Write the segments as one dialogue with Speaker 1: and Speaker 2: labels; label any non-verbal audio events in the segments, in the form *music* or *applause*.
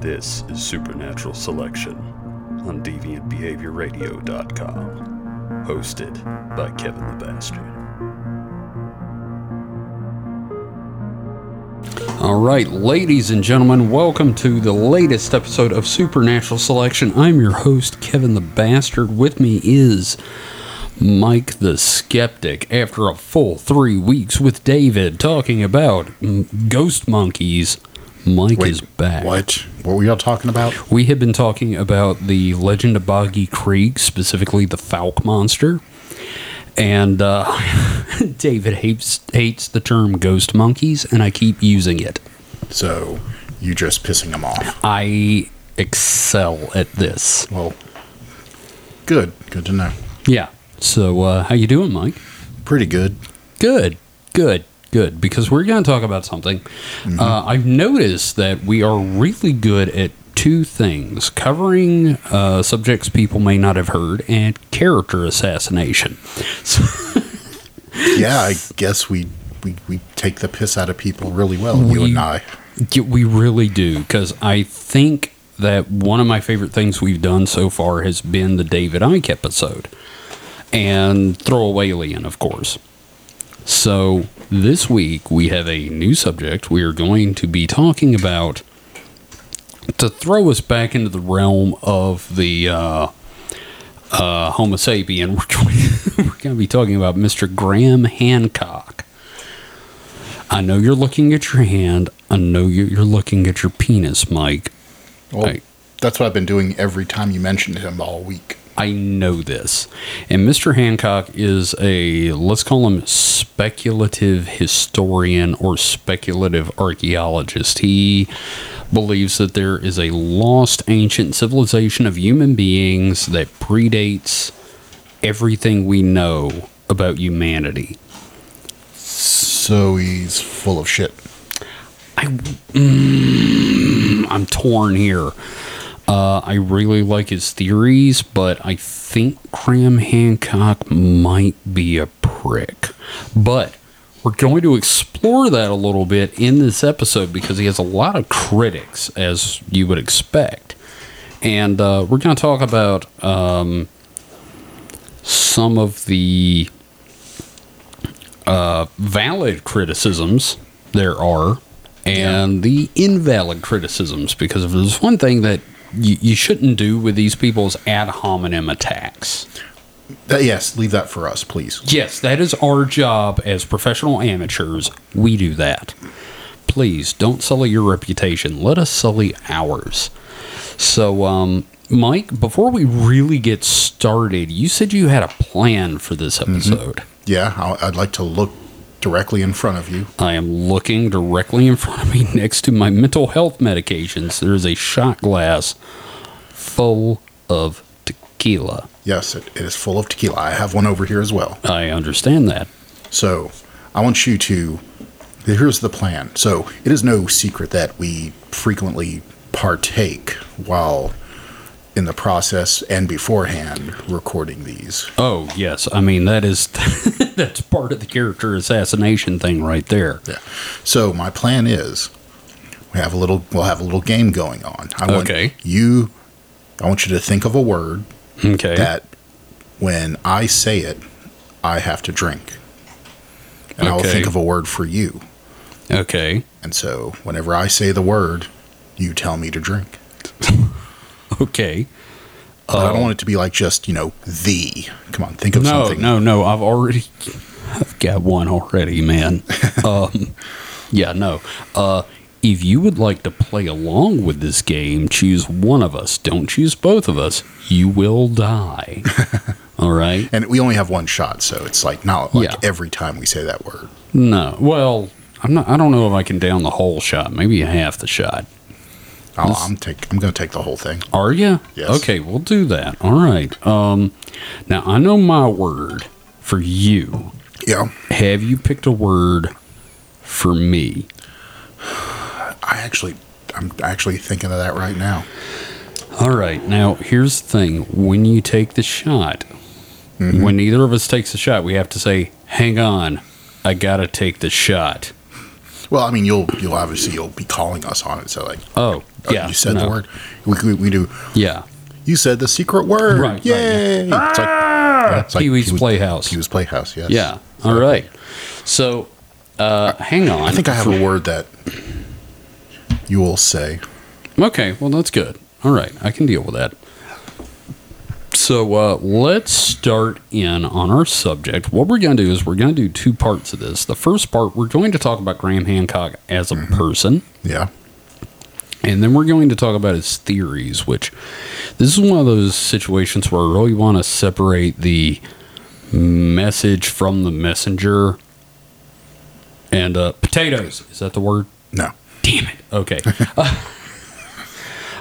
Speaker 1: This is Supernatural Selection on DeviantBehaviorRadio.com, hosted by Kevin the Bastard.
Speaker 2: All right, ladies and gentlemen, welcome to the latest episode of Supernatural Selection. I'm your host, Kevin the Bastard. With me is Mike the Skeptic. After a full three weeks with David talking about ghost monkeys, Mike
Speaker 3: Wait,
Speaker 2: is back.
Speaker 3: What? What were y'all talking about?
Speaker 2: We had been talking about the Legend of Boggy Creek, specifically the Fouke monster. And uh, *laughs* David hates, hates the term ghost monkeys, and I keep using it.
Speaker 3: So you're just pissing him off.
Speaker 2: I excel at this.
Speaker 3: Well, good. Good to know.
Speaker 2: Yeah. So, uh, how you doing, Mike?
Speaker 3: Pretty good.
Speaker 2: Good. Good. Good. Because we're going to talk about something. Uh, I've noticed that we are really good at two things: covering uh, subjects people may not have heard, and character assassination. So, *laughs*
Speaker 3: Yeah, I guess we we, we take the piss out of people really well. you
Speaker 2: We-
Speaker 3: and I.
Speaker 2: We really do because I think that one of my favorite things we've done so far has been the David Icke episode and Throwaway Alien, of course. So this week we have a new subject. We are going to be talking about to throw us back into the realm of the uh, uh, Homo sapien. *laughs* We're going, we're going to be talking about Mr. Graham Hancock. I know you're looking at your hand. I know you're, you're looking at your penis, Mike.
Speaker 3: Well,
Speaker 2: I-
Speaker 3: that's what I've been doing every time you mentioned him all week.
Speaker 2: I know this. And Mr. Hancock is a, let's call him speculative historian or speculative archaeologist. He believes that there is a lost ancient civilization of human beings that predates everything we know about humanity.
Speaker 3: So he's full of shit.
Speaker 2: I, mm, I'm torn here. Uh, I really like his theories, but I think Graham Hancock might be a prick. But we're going to explore that a little bit in this episode because he has a lot of critics, as you would expect. And uh, we're going to talk about um, some of the uh, valid criticisms there are and the invalid criticisms because if there's one thing that you, you shouldn't do with these people's ad hominem attacks.
Speaker 3: Yes, leave that for us, please.
Speaker 2: Yes, that is our job as professional amateurs. We do that. Please don't sully your reputation. Let us sully ours. So, um, Mike, before we really get started, you said you had a plan for this episode.
Speaker 3: Yeah, I'd like to look directly in front of you.
Speaker 2: I am looking directly in front of me *laughs* next to my mental health medications. There is a shot glass full of tequila.
Speaker 3: Yes, it, it is full of tequila. I have one over here as well.
Speaker 2: I understand that.
Speaker 3: So I want you to. Here's the plan. So it is no secret that we frequently partake while in the process and beforehand recording these.
Speaker 2: Oh, yes. I mean, that is *laughs* that's part of the character assassination thing right there.
Speaker 3: Yeah. So my plan is we have a little we'll have a little game going on. I want
Speaker 2: Okay.
Speaker 3: you I want you to think of a word
Speaker 2: Okay.
Speaker 3: that when I say it, I have to drink. And I will think of a word for you.
Speaker 2: okay.
Speaker 3: And so whenever I say the word, you tell me to drink. *laughs* *laughs*
Speaker 2: Okay.
Speaker 3: But I don't want it to be like just, you know, the. Come on, think of
Speaker 2: No,
Speaker 3: something.
Speaker 2: no, no. I've already I've got one already, man. *laughs* um, yeah, no. Uh, if you would like to play along with this game, choose one of us. Don't choose both of us. You will die. *laughs* All right.
Speaker 3: And we only have one shot, so it's like not like
Speaker 2: Yeah.
Speaker 3: every time we say that word.
Speaker 2: No. Well, I'm not. I don't know if I can down the whole shot. Maybe a half the shot.
Speaker 3: I'll, I'm take. I'm going to take the whole thing.
Speaker 2: Are you?
Speaker 3: Yes.
Speaker 2: Okay, we'll do that. All right. Um, now I know my word for you.
Speaker 3: Yeah.
Speaker 2: Have you picked a word for me?
Speaker 3: I actually, I'm actually thinking of that right now.
Speaker 2: All right. Now, here's the thing. When you take the shot,
Speaker 3: Mm-hmm.
Speaker 2: when neither of us takes the shot, we have to say, hang on, I got to take the shot.
Speaker 3: Well, I mean, you'll you'll obviously you'll be calling us on it. So like,
Speaker 2: Oh,
Speaker 3: uh,
Speaker 2: yeah.
Speaker 3: you said
Speaker 2: no.
Speaker 3: the word. We, we, we do.
Speaker 2: Yeah.
Speaker 3: You said the secret word.
Speaker 2: Right, right,
Speaker 3: Yay! It's like, yeah, it's like
Speaker 2: Pee Wee's
Speaker 3: Pee-wee-
Speaker 2: Playhouse.
Speaker 3: Pee Wee's Playhouse. Yes.
Speaker 2: Yeah. All right. So, uh, hang on.
Speaker 3: I think I have a word that you will say.
Speaker 2: Okay, well that's good. All right, I can deal with that. So uh, let's start in on our subject. What we're going to do is we're going to do two parts of this. The first part, we're going to talk about Graham Hancock as a person,
Speaker 3: Yeah.
Speaker 2: and then we're going to talk about his theories. Which this is one of those situations where I really want to separate the message from the messenger. And uh, potatoes is that the word?
Speaker 3: No.
Speaker 2: Damn it. Okay. *laughs*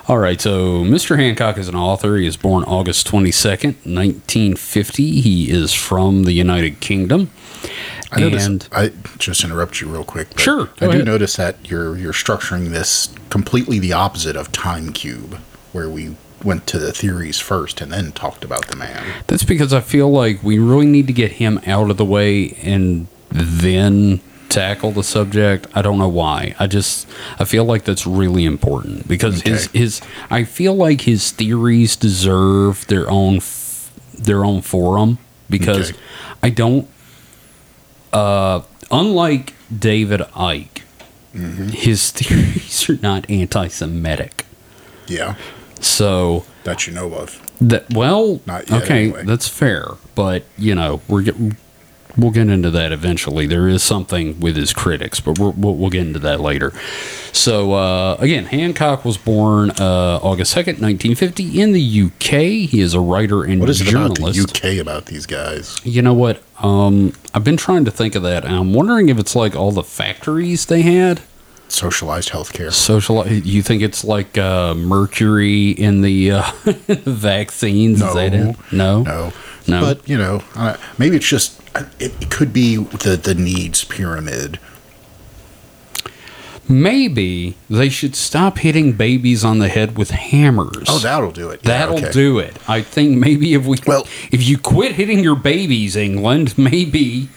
Speaker 2: All right. So, Mr. Hancock is an author. He is born August 22nd, 1950. He is from the United Kingdom.
Speaker 3: I noticed.
Speaker 2: And
Speaker 3: I just interrupt you real quick.
Speaker 2: Sure,
Speaker 3: I do
Speaker 2: ahead.
Speaker 3: notice that you're you're structuring this completely the opposite of Time Cube, where we went to the theories first and then talked about the man.
Speaker 2: that's because I feel like we really need to get him out of the way and then tackle the subject. I don't know why. I just I feel like that's really important because his
Speaker 3: Okay.
Speaker 2: his I feel like his theories deserve their own f- their own forum because
Speaker 3: Okay.
Speaker 2: I don't uh unlike David Icke,
Speaker 3: Mm-hmm.
Speaker 2: his *laughs* theories are not anti-Semitic.
Speaker 3: Yeah,
Speaker 2: So
Speaker 3: that you know of.
Speaker 2: that well,
Speaker 3: Not yet,
Speaker 2: okay,
Speaker 3: anyway.
Speaker 2: that's fair, but you know we're get, we'll get into that eventually. There is something with his critics, but we're, we'll we'll get into that later. So uh, again, Hancock was born uh, August second, nineteen fifty, in the UK. He is a writer and
Speaker 3: What is it about
Speaker 2: journalist.
Speaker 3: the UK about these guys?
Speaker 2: You know what? Um, I've been trying to think of that, and I'm wondering if it's like all the factories they had.
Speaker 3: Socialized healthcare.
Speaker 2: Social, you think it's like uh, mercury in the, uh, *laughs* vaccines? Is
Speaker 3: No.
Speaker 2: it? No,
Speaker 3: No,
Speaker 2: No.
Speaker 3: But you know, uh, maybe it's just it, it could be the the needs pyramid.
Speaker 2: Maybe they should stop hitting babies on the head with hammers.
Speaker 3: Oh, that'll do it. Yeah,
Speaker 2: That'll
Speaker 3: okay.
Speaker 2: do it. I think maybe if we
Speaker 3: Well-
Speaker 2: if you quit hitting your babies, England, *laughs* maybe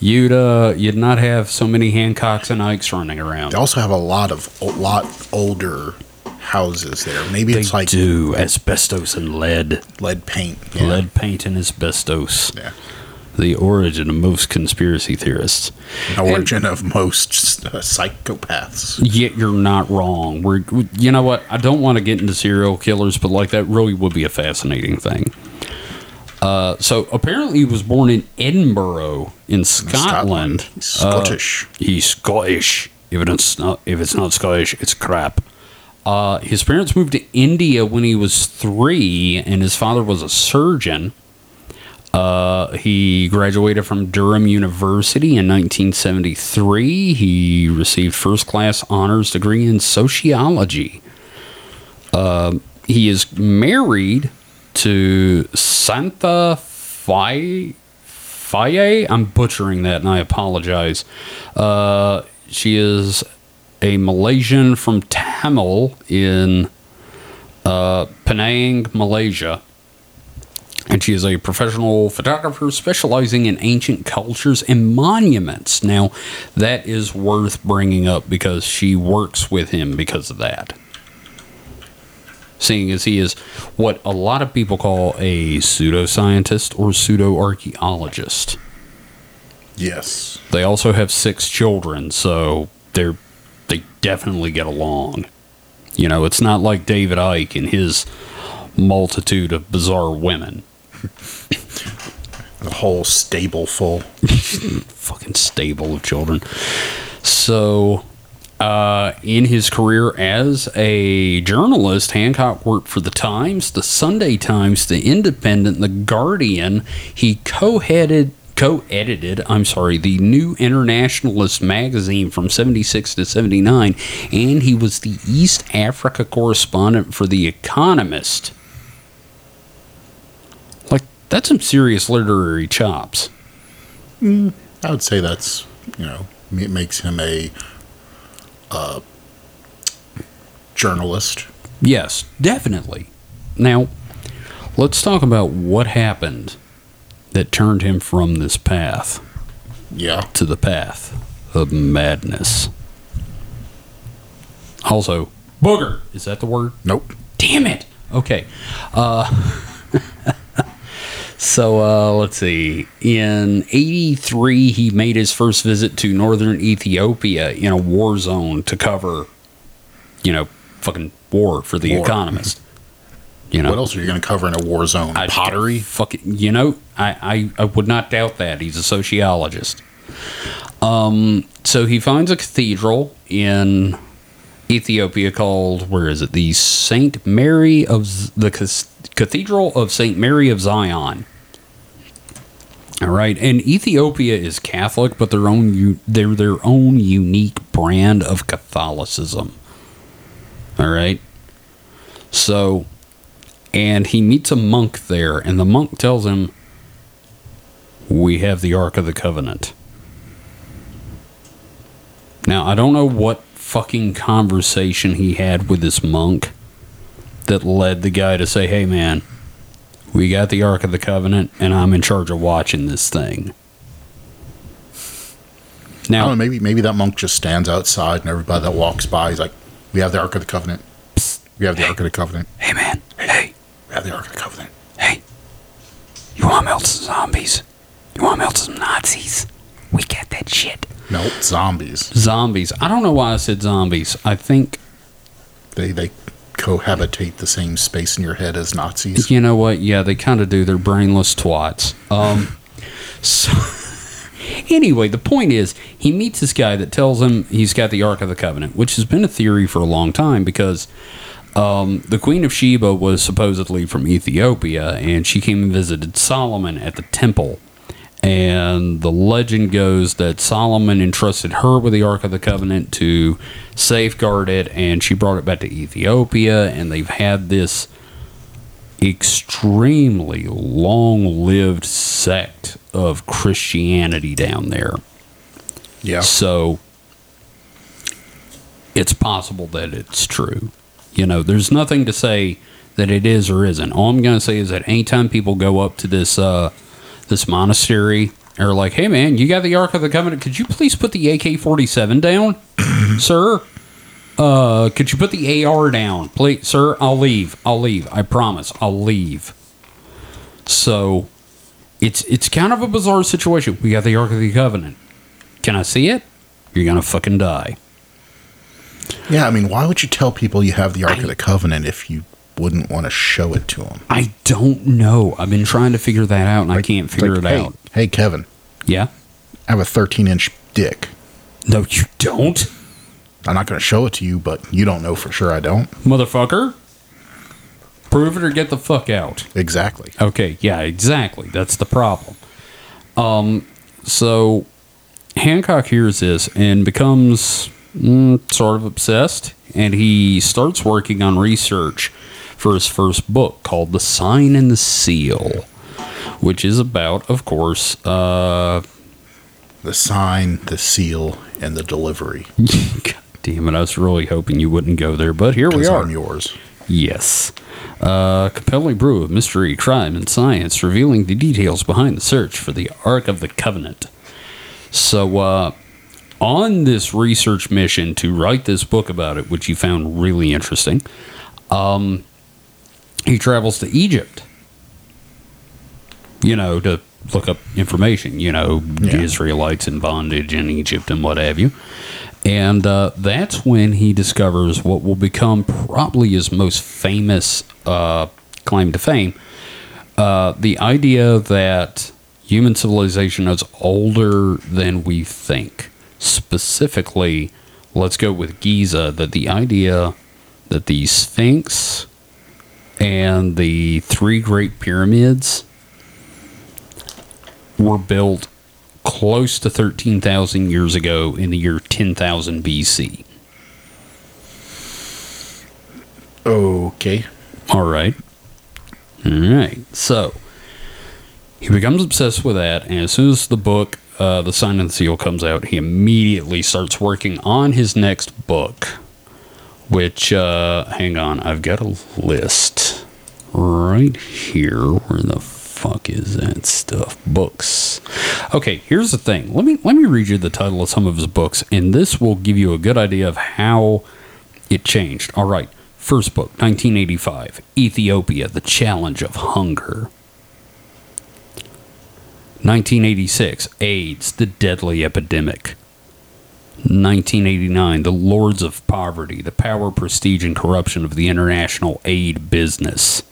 Speaker 2: you'd uh you'd not have so many Hancocks and Ickes running around.
Speaker 3: They also have a lot of a lot older houses there. Maybe
Speaker 2: They
Speaker 3: it's like
Speaker 2: do asbestos and lead,
Speaker 3: lead paint. Yeah.
Speaker 2: lead paint and asbestos.
Speaker 3: Yeah.
Speaker 2: The origin of most conspiracy theorists.
Speaker 3: The origin of most uh, psychopaths.
Speaker 2: Yet you're not wrong. We're, you know what? I don't want to get into serial killers, but like that really would be a fascinating thing. Uh, so apparently he was born in Edinburgh in Scotland.
Speaker 3: Scotland. He's Scottish.
Speaker 2: Uh, he's Scottish. If it's not, if it's not Scottish, it's crap. Uh, his parents moved to India when he was three, and his father was a surgeon. Uh, he graduated from Durham University in 1973. He received first class honors degree in sociology. Um he is married to Santha Faiia. Faye? I'm butchering that and I apologize. Uh, she is a Malaysian from Tamil in uh, Penang, Malaysia and she is a professional photographer specializing in ancient cultures and monuments. Now, that is worth bringing up because she works with him because of that. Seeing as he is what a lot of people call a pseudoscientist or pseudo archaeologist.
Speaker 3: Yes.
Speaker 2: They also have six children, so they're they definitely get along. You know, it's not like David Icke and his multitude of bizarre women. *laughs*
Speaker 3: A whole stable full. *laughs*
Speaker 2: fucking stable of children. So, uh, in his career as a journalist, Hancock worked for the Times, the Sunday Times, the Independent, the Guardian. He co-headed, co-edited, I'm sorry, the New Internationalist magazine from 76 to 79, and he was the East Africa correspondent for The Economist. That's some serious literary chops.
Speaker 3: I would say that's you know it makes him a uh, journalist.
Speaker 2: Yes, definitely. Now, let's talk about what happened that turned him from this path
Speaker 3: Yeah.
Speaker 2: to the path of madness. Also, booger. Is that the word?
Speaker 3: Nope.
Speaker 2: Damn it. Okay. Uh, *laughs* so uh, let's see. In 83, he made his first visit to northern Ethiopia in a war zone to cover, you know, fucking war for the
Speaker 3: War.
Speaker 2: economist. *laughs* You know,
Speaker 3: What else are you going to cover in a war zone?
Speaker 2: I-
Speaker 3: Pottery?
Speaker 2: Fucking, you know, I, I, I would not doubt that. He's a sociologist. Um, so he finds a cathedral in Ethiopia called where is it? The Saint Mary of the Cathedral of Saint Mary of Zion. All right, and Ethiopia is Catholic, but their own they're their own unique brand of Catholicism. All right, so and he meets a monk there, and the monk tells him, "We have the Ark of the Covenant." Now I don't know what fucking conversation he had with this monk that led the guy to say, "Hey, man." We got the Ark of the Covenant, and I'm in charge of watching this thing. Now,
Speaker 3: know, maybe maybe that monk just stands outside and everybody that walks by is like, we have the Ark of the Covenant. Psst, we have the Ark of the Covenant.
Speaker 2: hey man, hey,
Speaker 3: We have the Ark of the Covenant.
Speaker 2: hey, you want to melt some zombies? You want to melt some Nazis? We got that shit.
Speaker 3: No, zombies.
Speaker 2: Zombies. I don't know why I said zombies. I think
Speaker 3: They they cohabitate the same space in your head as Nazis.
Speaker 2: you know what? Yeah, they kind of do. They're brainless twats. Um, *laughs* so anyway, the point is, he meets this guy that tells him he's got the Ark of the Covenant, which has been a theory for a long time because um, the Queen of Sheba was supposedly from Ethiopia, and she came and visited Solomon at the temple. And the legend goes that Solomon entrusted her with the Ark of the Covenant to safeguard it, and she brought it back to Ethiopia, and they've had this extremely long lived sect of Christianity down there.
Speaker 3: Yeah.
Speaker 2: So it's possible that it's true. You know, there's nothing to say that it is or isn't. All I'm going to say is that anytime people go up to this uh, this monastery, they're like, "Hey, man, you got the Ark of the Covenant? Could you please put the AK-47 down, *clears throat* sir? Uh, could you put the AR down, please, sir? I'll leave. I'll leave. I promise. I'll leave." So it's it's kind of a bizarre situation. We got the Ark of the Covenant. Can I see it? You're gonna fucking die.
Speaker 3: Yeah, I mean, why would you tell people you have the Ark of the Covenant if you wouldn't want to show it to him?
Speaker 2: I don't know. I've been trying to figure that out, and I can't figure it
Speaker 3: hey,
Speaker 2: out.
Speaker 3: Hey, Kevin,
Speaker 2: Yeah?
Speaker 3: I have a 13 inch dick.
Speaker 2: No, you don't,
Speaker 3: I'm not going to show it to you, but you don't know for sure I don't.
Speaker 2: motherfucker. Prove it or get the fuck out.
Speaker 3: Exactly.
Speaker 2: Okay, yeah, exactly. That's the problem. Um, so Hancock hears this and becomes mm, sort of obsessed, and he starts working on research for his first book called "The Sign and the Seal," which is about, of course, uh,
Speaker 3: The sign, the seal, and the delivery. *laughs*
Speaker 2: God damn it! I was really hoping you wouldn't go there, but here we are.
Speaker 3: I'm yours.
Speaker 2: Yes. Uh, compelling brew of mystery, crime, and science, revealing the details behind the search for the Ark of the Covenant. So, uh, on this research mission to write this book about it, which he found really interesting, um, he travels to Egypt, you know, to look up information, you know,
Speaker 3: Yeah.
Speaker 2: Israelites in bondage in Egypt and what have you. And uh, that's when he discovers what will become probably his most famous uh, claim to fame uh, the idea that human civilization is older than we think. Specifically, let's go with Giza, that the idea that the Sphinx and the three great pyramids were built close to 13,000 years ago in the year 10,000 BC.
Speaker 3: Okay.
Speaker 2: All right. All right. So he becomes obsessed with that, and as soon as the book, uh, The Sign and the Seal, comes out, he immediately starts working on his next book. Which, uh, hang on, I've got a list right here. Where the fuck is that stuff? Books. Okay, here's the thing. Let me let me read you the title of some of his books, and this will give you a good idea of how it changed. All right. First book, 1985 Ethiopia, The Challenge of Hunger. 1986 AIDS, The Deadly Epidemic. 1989 The Lords of Poverty, The Power, Prestige, and Corruption of the International Aid Business.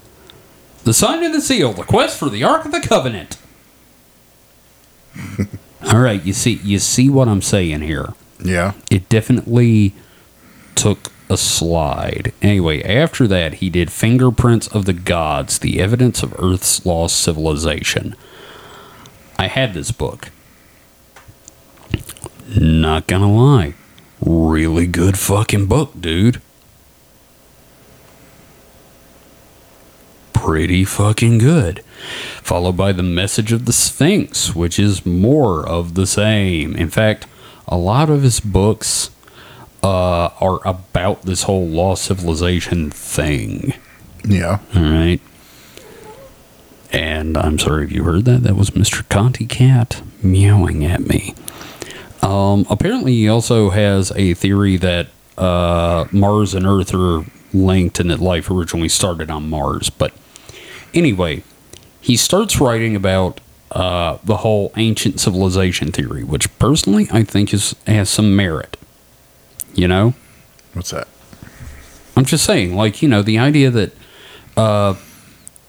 Speaker 2: The Sign of the Seal, The Quest for the Ark of the Covenant. *laughs* All right, you see you see what I'm saying here
Speaker 3: Yeah.
Speaker 2: it definitely took a slide. Anyway, after that, he did Fingerprints of the Gods, The Evidence of Earth's Lost Civilization. I had this book. Not gonna lie. Really good fucking book, dude. Pretty fucking good. Followed by The Message of the Sphinx, which is more of the same. In fact, a lot of his books uh, are about this whole lost civilization thing.
Speaker 3: Yeah.
Speaker 2: All right. And I'm sorry if you heard that. That was Mr. Conti Cat meowing at me. Um, apparently, he also has a theory that uh, Mars and Earth are linked and that life originally started on Mars. But anyway, he starts writing about uh, the whole ancient civilization theory, which personally I think is has some merit. You know?
Speaker 3: What's that?
Speaker 2: I'm just saying, like, you know, the idea that uh,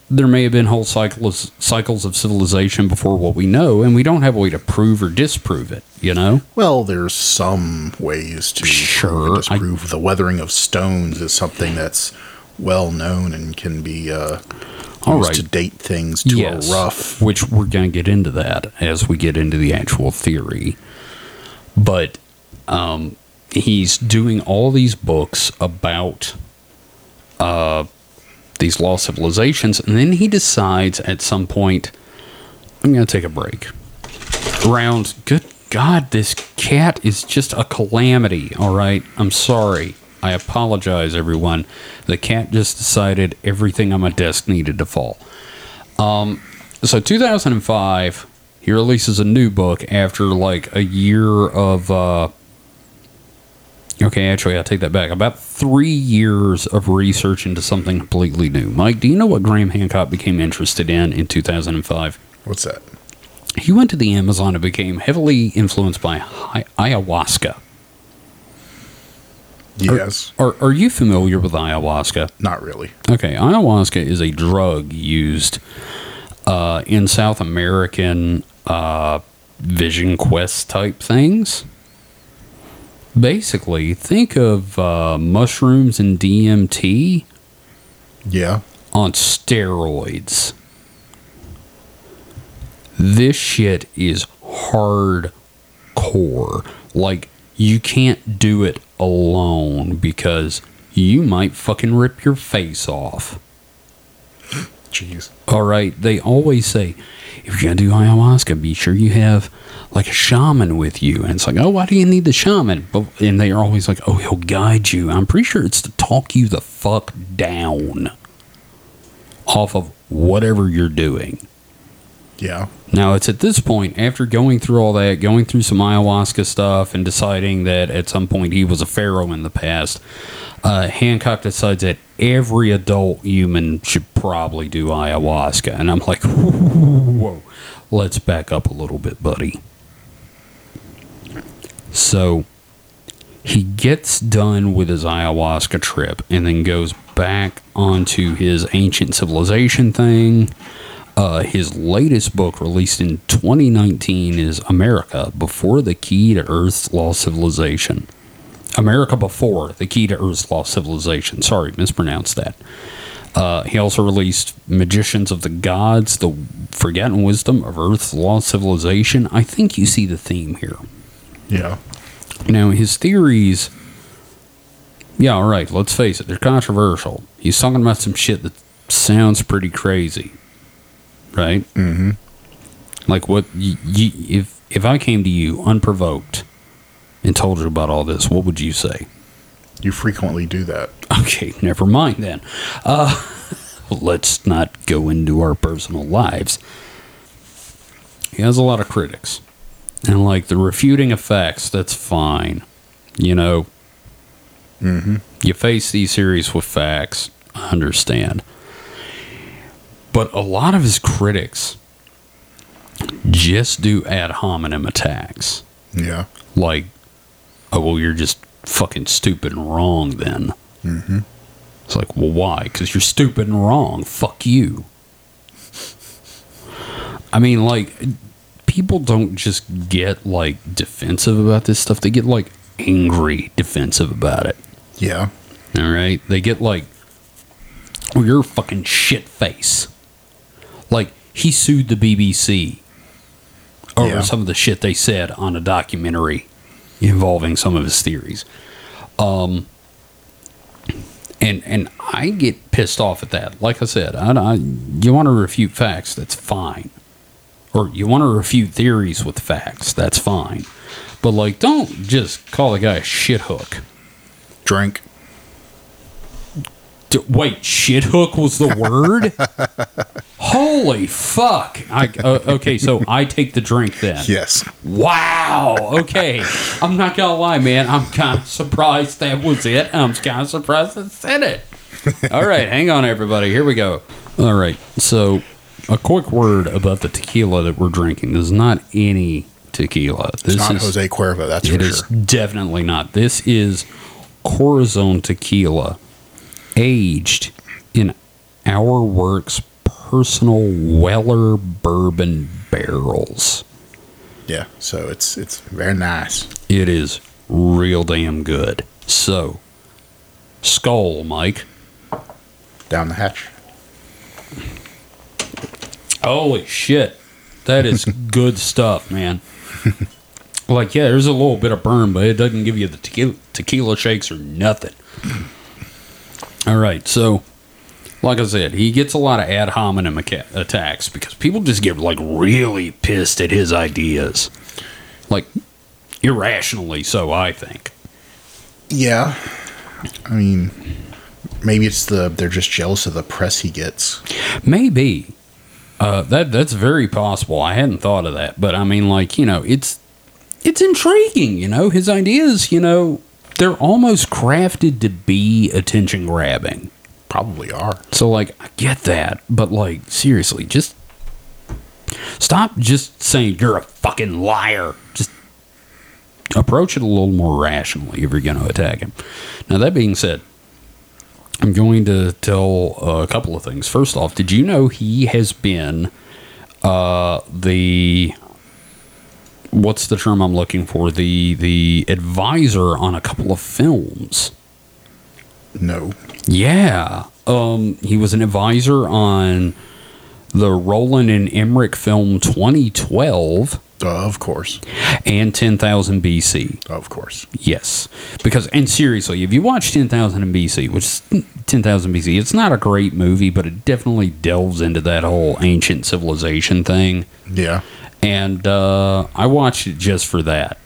Speaker 2: there may have been whole cycles cycles of civilization before what we know, and we don't have a way to prove or disprove it. You know?
Speaker 3: Well, there's some ways to
Speaker 2: Sure,
Speaker 3: prove and
Speaker 2: I-
Speaker 3: disprove. the weathering of stones is something that's well known and can be uh,
Speaker 2: All
Speaker 3: used
Speaker 2: right.
Speaker 3: to date things to a rough.
Speaker 2: Which we're going to get into that as we get into the actual theory. But um, he's doing all these books about uh, these lost civilizations, and then he decides at some point, I'm going to take a break. Around, good God, this cat is just a calamity, all right? I'm sorry. I apologize, everyone. The cat just decided everything on my desk needed to fall. Um, so 2005, he releases a new book after like a year of. Uh, okay, actually, I take that back. About three years of research into something completely new. Mike, do you know what Graham Hancock became interested in in 2005?
Speaker 3: What's that?
Speaker 2: He went to the Amazon and became heavily influenced by hi- ayahuasca.
Speaker 3: Yes.
Speaker 2: Are, are you familiar with ayahuasca?
Speaker 3: Not really.
Speaker 2: Okay, ayahuasca is a drug used uh, in South American uh, vision quest type things. Basically, think of uh, mushrooms and DMT
Speaker 3: Yeah.
Speaker 2: on steroids. This shit is hardcore. Like, you can't do it alone because you might fucking rip your face off.
Speaker 3: Jeez.
Speaker 2: All right, they always say if you're gonna do ayahuasca, be sure you have like a shaman with you. And it's like, oh, why do you need the shaman? But and they are always like, oh, he'll guide you. I'm pretty sure it's to talk you the fuck down off of whatever you're doing.
Speaker 3: Yeah.
Speaker 2: Now it's at this point, after going through all that, going through some ayahuasca stuff, and deciding that at some point he was a pharaoh in the past, uh, Hancock decides that every adult human should probably do ayahuasca. And I'm like, *laughs* whoa, let's back up a little bit, buddy. So he gets done with his ayahuasca trip and then goes back onto his ancient civilization thing. Uh, his latest book, released in 2019, is America Before the Key to Earth's Lost Civilization. America Before the Key to Earth's Lost Civilization. Sorry, mispronounced that. Uh, he also released Magicians of the Gods, The Forgotten Wisdom of Earth's Lost Civilization. I think you see the theme here.
Speaker 3: Yeah.
Speaker 2: Now, his theories, yeah, all right, let's face it, they're controversial. He's talking about some shit that sounds pretty crazy, right?
Speaker 3: Mm-hmm.
Speaker 2: Like what, y y if, if I came to you unprovoked and told you about all this, what would you say?
Speaker 3: You frequently do that.
Speaker 2: Okay, never mind then. Uh, *laughs* let's not go into our personal lives. He has a lot of critics. And like the refuting effects, that's fine. You know, Mm-hmm. You face these theories with facts. I understand. But a lot of his critics just do ad hominem attacks.
Speaker 3: Yeah.
Speaker 2: Like, oh, well, you're just fucking stupid and wrong then. Mm-hmm. It's like, well, why? Because you're stupid and wrong. Fuck you. I mean, like, people don't just get, like, defensive about this stuff. They get, like, angry defensive about it.
Speaker 3: Yeah.
Speaker 2: All right? They get, like, well, you're a fucking shit face. Like, he sued the BBC over
Speaker 3: Yeah.
Speaker 2: some of the shit they said on a documentary involving some of his theories. Um, and and I get pissed off at that. Like I said, I, I, you want to refute facts, that's fine. Or you want to refute theories with facts, that's fine. But like, don't just call the guy a shit hook.
Speaker 3: Drink.
Speaker 2: D- wait, shit hook was the word? *laughs* Holy fuck! I uh, okay, so I take the drink then.
Speaker 3: Yes.
Speaker 2: Wow. Okay, I'm not gonna lie, man. I'm kind of surprised that was it. I'm kind of surprised I said it. All right, hang on, everybody. Here we go. All right, so a quick word about the tequila that we're drinking. This is not any tequila. This
Speaker 3: It's not
Speaker 2: is
Speaker 3: Jose Cuervo, that's
Speaker 2: it
Speaker 3: for
Speaker 2: is
Speaker 3: sure.
Speaker 2: definitely not. This is Corazon tequila, aged in Our Works personal Weller bourbon barrels.
Speaker 3: Yeah. So it's it's very nice.
Speaker 2: It is real damn good. So, skull, Mike.
Speaker 3: Down the hatch.
Speaker 2: Holy shit. That is *laughs* good stuff, man. Like, yeah, there's a little bit of burn, but it doesn't give you the tequila, tequila shakes or nothing. *clears throat* All right, so, like I said, he gets a lot of ad hominem attacks because people just get, like, really pissed at his ideas. Like, irrationally so, I think.
Speaker 3: Yeah. I mean, maybe it's the they're just jealous of the press he gets.
Speaker 2: Maybe. Uh, that that's very possible. I hadn't thought of that, but I mean, like you know, it's it's intriguing. You know, his ideas. You know, they're almost crafted to be attention grabbing.
Speaker 3: Probably are.
Speaker 2: So like, I get that, but like, seriously, just stop just saying you're a fucking liar. Just approach it a little more rationally if you're going to attack him. Now that being said, I'm going to tell a couple of things. First off, did you know he has been uh, the what's the term I'm looking for? The the advisor on a couple of films.
Speaker 3: No.
Speaker 2: Yeah. Um, he was an advisor on the Roland and Emmerich film 2012
Speaker 3: Uh, of course.
Speaker 2: and 10,000 BC.
Speaker 3: Of course.
Speaker 2: Yes. Because, and seriously, if you watch 10,000 BC, which is 10,000 BC, it's not a great movie, but it definitely delves into that whole ancient civilization thing.
Speaker 3: Yeah.
Speaker 2: And uh, I watched it just for that.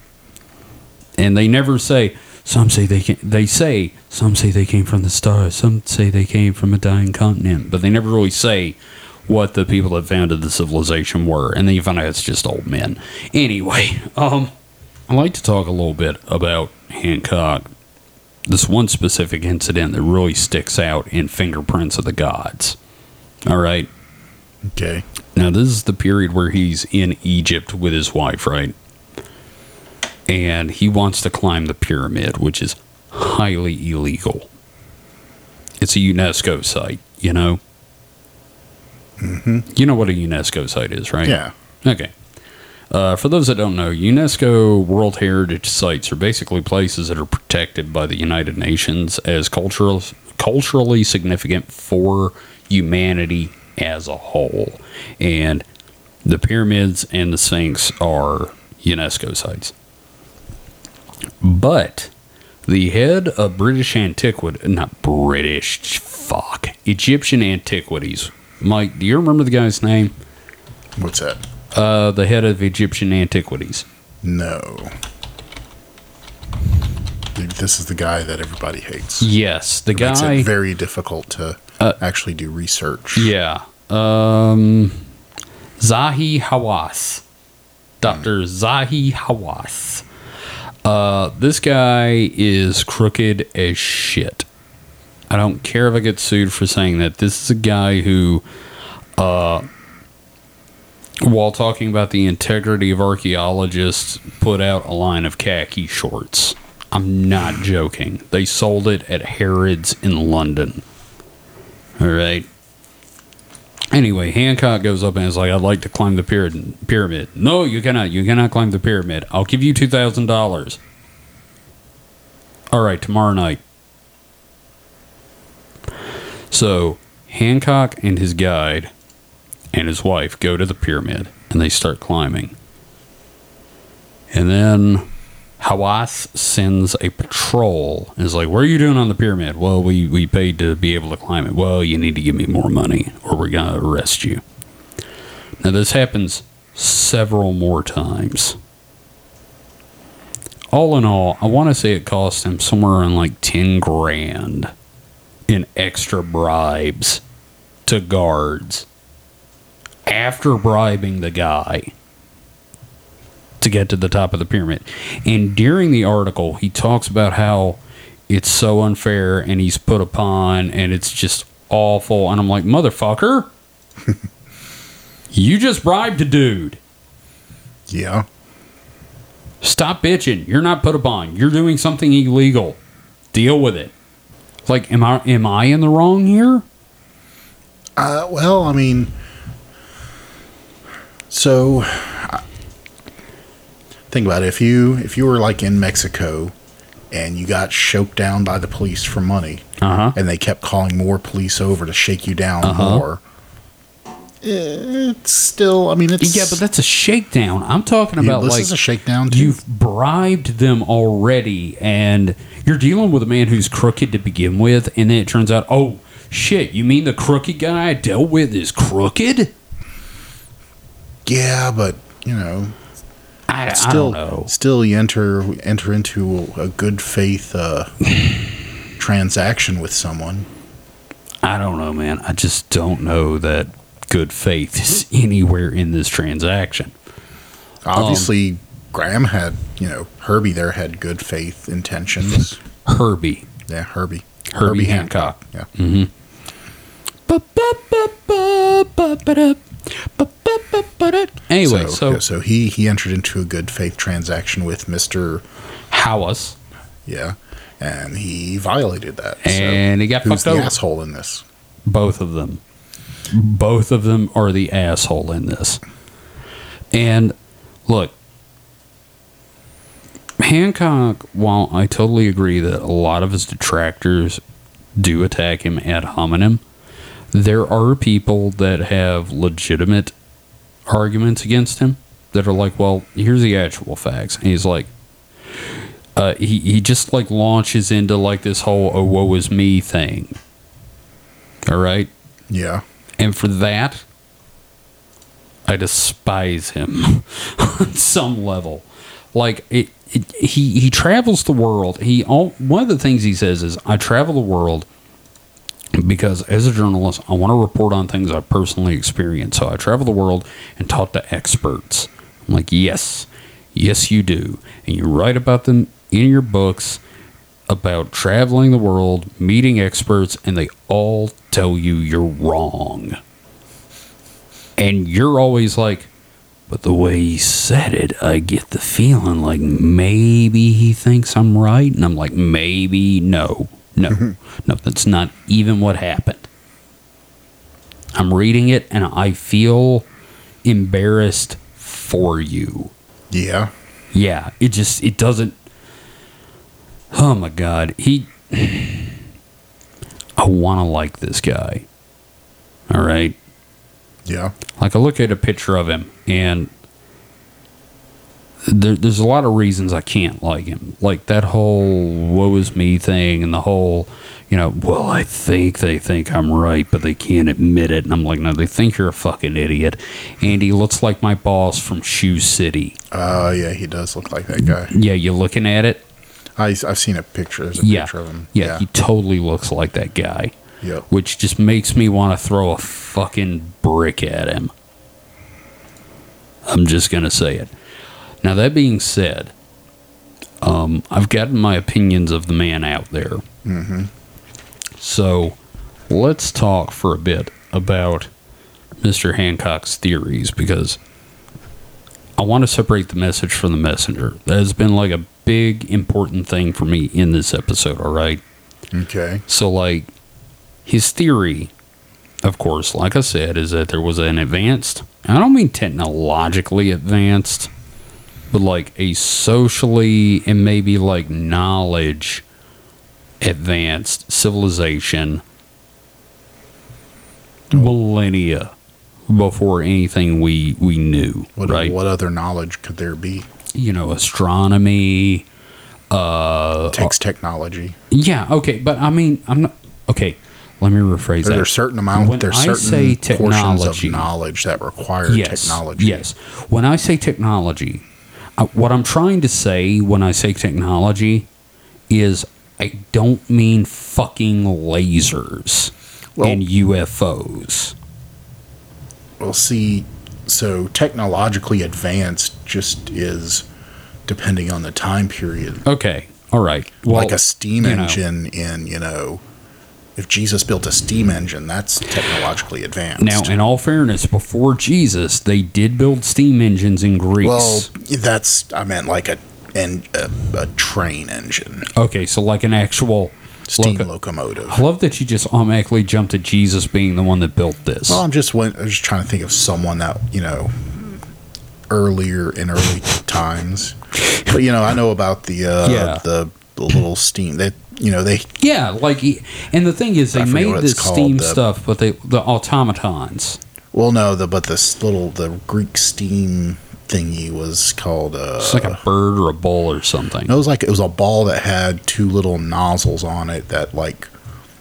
Speaker 2: And they never say, some say they can, they say, some say they came from the stars, some say they came from a dying continent, but they never really say what the people that founded the civilization were. And then you find out it's just old men. Anyway, um, I'd like to talk a little bit about Hancock. This one specific incident that really sticks out in Fingerprints of the Gods. All right.
Speaker 3: Okay.
Speaker 2: Now, this is the period where he's in Egypt with his wife, right? And he wants to climb the pyramid, which is highly illegal. It's a UNESCO site, you know? Mm-hmm. You know what a UNESCO site is, right?
Speaker 3: Yeah.
Speaker 2: Okay. Uh, for those that don't know, UNESCO World Heritage Sites are basically places that are protected by the United Nations as cultural, culturally significant for humanity as a whole. And the pyramids and the Sphinx are UNESCO sites. But the head of British antiquity, not British, fuck, Egyptian antiquities. Mike, do you remember the guy's name?
Speaker 3: What's that?
Speaker 2: Uh, the head of Egyptian antiquities.
Speaker 3: No. This is the guy that everybody hates.
Speaker 2: Yes, the
Speaker 3: Makes
Speaker 2: guy.
Speaker 3: it very difficult to
Speaker 2: Uh,
Speaker 3: actually do research.
Speaker 2: yeah. Um, Zahi Hawass. Dr. Zahi Hawass. Uh, this guy is crooked as shit. I don't care if I get sued for saying that. This is a guy who, uh, while talking about the integrity of archaeologists, put out a line of khaki shorts. I'm not joking. They sold it at Harrods in London. All right. Anyway, Hancock goes up and is like, "I'd like to climb the pyramid." Pyramid. No, you cannot. You cannot climb the pyramid. I'll give you two thousand dollars. All right, tomorrow night. So Hancock and his guide and his wife go to the pyramid and they start climbing. And then Hawass sends a patrol and is like, What are you doing on the pyramid? Well, we, we paid to be able to climb it. Well, you need to give me more money or we're going to arrest you. Now, this happens several more times. All in all, I want to say it cost him somewhere around like 10 grand in extra bribes to guards after bribing the guy to get to the top of the pyramid. And during the article, he talks about how it's so unfair and he's put upon and it's just awful. And I'm like, motherfucker, you just bribed a dude.
Speaker 3: Yeah.
Speaker 2: Stop bitching. You're not put upon. You're doing something illegal. Deal with it. Like, am I am I in the wrong here?
Speaker 3: Uh, well, I mean, so I- think about it. If you if you were like in Mexico and you got choked down by the police for money,
Speaker 2: Uh huh.
Speaker 3: and they kept calling more police over to shake you down
Speaker 2: Uh-huh.
Speaker 3: more, it's still. I mean, it's
Speaker 2: Yeah, but that's a shakedown. I'm talking about
Speaker 3: this
Speaker 2: like
Speaker 3: is a shakedown too.
Speaker 2: You've bribed them already, and you're dealing with a man who's crooked to begin with, and then it turns out, oh shit, you mean the crooked guy I dealt with is crooked?
Speaker 3: yeah, but you know,
Speaker 2: I, I
Speaker 3: still,
Speaker 2: don't know.
Speaker 3: still, you enter enter into a good faith uh, *sighs* transaction with someone.
Speaker 2: I don't know, man. I just don't know that good faith is anywhere in this transaction.
Speaker 3: Obviously, Graham had, you know, Herbie there had good faith intentions. Mm-hmm.
Speaker 2: Herbie.
Speaker 3: yeah, Herbie.
Speaker 2: Herbie Hancock.
Speaker 3: Yeah. Mm-hmm.
Speaker 2: Anyway,
Speaker 3: so,
Speaker 2: so,
Speaker 3: yeah, so he he entered into a good faith transaction with Mister.
Speaker 2: Hawass,
Speaker 3: Yeah, and he violated that.
Speaker 2: And he got
Speaker 3: who's
Speaker 2: fucked
Speaker 3: the
Speaker 2: over.
Speaker 3: asshole in this?
Speaker 2: both of them. Both of them are the asshole in this. And look, Hancock, while I totally agree that a lot of his detractors do attack him ad hominem, there are people that have legitimate arguments against him that are like, well, here's the actual facts. And he's like, uh, he, he just like launches into like this whole oh woe is me thing. All right.
Speaker 3: Yeah,
Speaker 2: And for that, I despise him *laughs* on some level. Like it, it, he he travels the world. He all, one of the things he says is, "I travel the world because as a journalist, I want to report on things I personally experience. So I travel the world and talk to experts." I'm like, "Yes, yes, you do, and you write about them in your books." About traveling the world, meeting experts, and they all tell you you're wrong. And you're always like, but the way he said it, I get the feeling like maybe he thinks I'm right. And I'm like, maybe, no, no, mm-hmm. no, that's not even what happened. I'm reading it and I feel embarrassed for you.
Speaker 3: yeah.
Speaker 2: Yeah, it just it doesn't. Oh my god, he. I want to like this guy. All right,
Speaker 3: Yeah.
Speaker 2: like I look at a picture of him, and there, there's a lot of reasons I can't like him. Like that whole "woe is me" thing, and the whole, you know, well, I think they think I'm right, but they can't admit it. And I'm like, no, they think you're a fucking idiot. And he looks like my boss from Shoe City.
Speaker 3: Uh, yeah, he does look like that guy.
Speaker 2: Yeah, you're looking at it?
Speaker 3: I, I've seen a picture. There's a
Speaker 2: yeah.
Speaker 3: picture of him.
Speaker 2: Yeah, he totally looks like that guy.
Speaker 3: Yep.
Speaker 2: Which just makes me want to throw a fucking brick at him. I'm just going to say it. Now, that being said, Um, I've gotten my opinions of the man out there. Mm-hmm. So let's talk for a bit about Mr. Hancock's theories because I want to separate the message from the messenger. That has been like a big, important thing for me in this episode, all right?
Speaker 3: Okay.
Speaker 2: So, like, his theory, of course, like I said, is that there was an advanced, I don't mean technologically advanced, but like a socially and maybe like knowledge advanced civilization millennia before anything we we knew
Speaker 3: What
Speaker 2: right
Speaker 3: what other knowledge could there be?
Speaker 2: You know astronomy uh
Speaker 3: Takes technology.
Speaker 2: yeah okay but i mean i'm not okay let me rephrase that
Speaker 3: There's certain amount.
Speaker 2: When
Speaker 3: there's
Speaker 2: I
Speaker 3: certain
Speaker 2: say
Speaker 3: portions of knowledge that require
Speaker 2: yes,
Speaker 3: technology.
Speaker 2: Yes. When I say technology, uh, what I'm trying to say when I say technology is I don't mean fucking lasers
Speaker 3: Well-
Speaker 2: and UFOs.
Speaker 3: Well, see, so technologically advanced just is depending on the time period.
Speaker 2: Okay. All right. Well,
Speaker 3: like a steam
Speaker 2: you know,
Speaker 3: engine in, you know, if Jesus built a steam engine, that's technologically advanced.
Speaker 2: Now, in all fairness, before Jesus, they did build steam engines in Greece.
Speaker 3: well, that's I meant like a and a, a train engine,
Speaker 2: okay, so like an actual
Speaker 3: steam
Speaker 2: loco-
Speaker 3: locomotive.
Speaker 2: I love that you just automatically jumped to Jesus being the one that built this.
Speaker 3: Well, I'm just went, I was just trying to think of someone that you know earlier in early times. But you know, I know about the uh,
Speaker 2: Yeah.
Speaker 3: the, the little steam that you know they
Speaker 2: Yeah, like, and the thing is, they made this
Speaker 3: called,
Speaker 2: Steam
Speaker 3: the-
Speaker 2: stuff, but they the automatons.
Speaker 3: well no the but this little the Greek steam thingy was called uh,
Speaker 2: It's like a bird or a bull or something.
Speaker 3: it was like it was a ball that had two little nozzles on it that like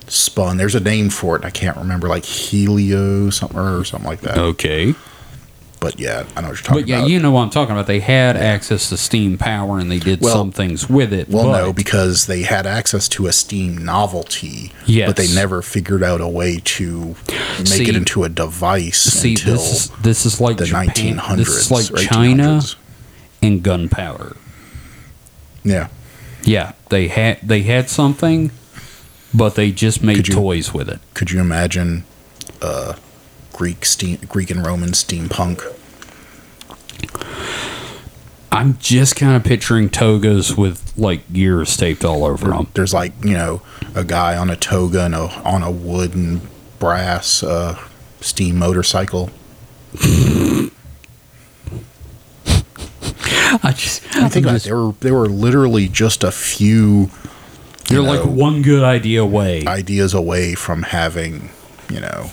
Speaker 3: spun. There's a name for it. I can't remember like helio something or something like that.
Speaker 2: Okay,
Speaker 3: But yeah, I know what you're talking
Speaker 2: but yeah,
Speaker 3: about.
Speaker 2: you know what I'm talking about. They had access to steam power, and they did
Speaker 3: Well-
Speaker 2: some things with it.
Speaker 3: Well, no, because they had access to a Steam novelty,
Speaker 2: Yes.
Speaker 3: but they never figured out a way to make
Speaker 2: See-
Speaker 3: it into a device
Speaker 2: see,
Speaker 3: until
Speaker 2: this is this is like
Speaker 3: the
Speaker 2: Japan,
Speaker 3: 1900s.
Speaker 2: This is like China
Speaker 3: 1800s.
Speaker 2: and gunpowder.
Speaker 3: Yeah,
Speaker 2: Yeah, they had they had something, but they just made
Speaker 3: you-
Speaker 2: toys with it.
Speaker 3: could you imagine uh, Greek steam, Greek and Roman steampunk?
Speaker 2: I'm just kind of picturing togas with like gears taped all over them.
Speaker 3: There's like you know a guy on a toga and a, on a wooden brass uh, steam motorcycle. *laughs*
Speaker 2: I just,
Speaker 3: I think
Speaker 2: just-
Speaker 3: there were there were literally just a few
Speaker 2: You're
Speaker 3: you
Speaker 2: like one good idea away.
Speaker 3: ideas away from having, you know,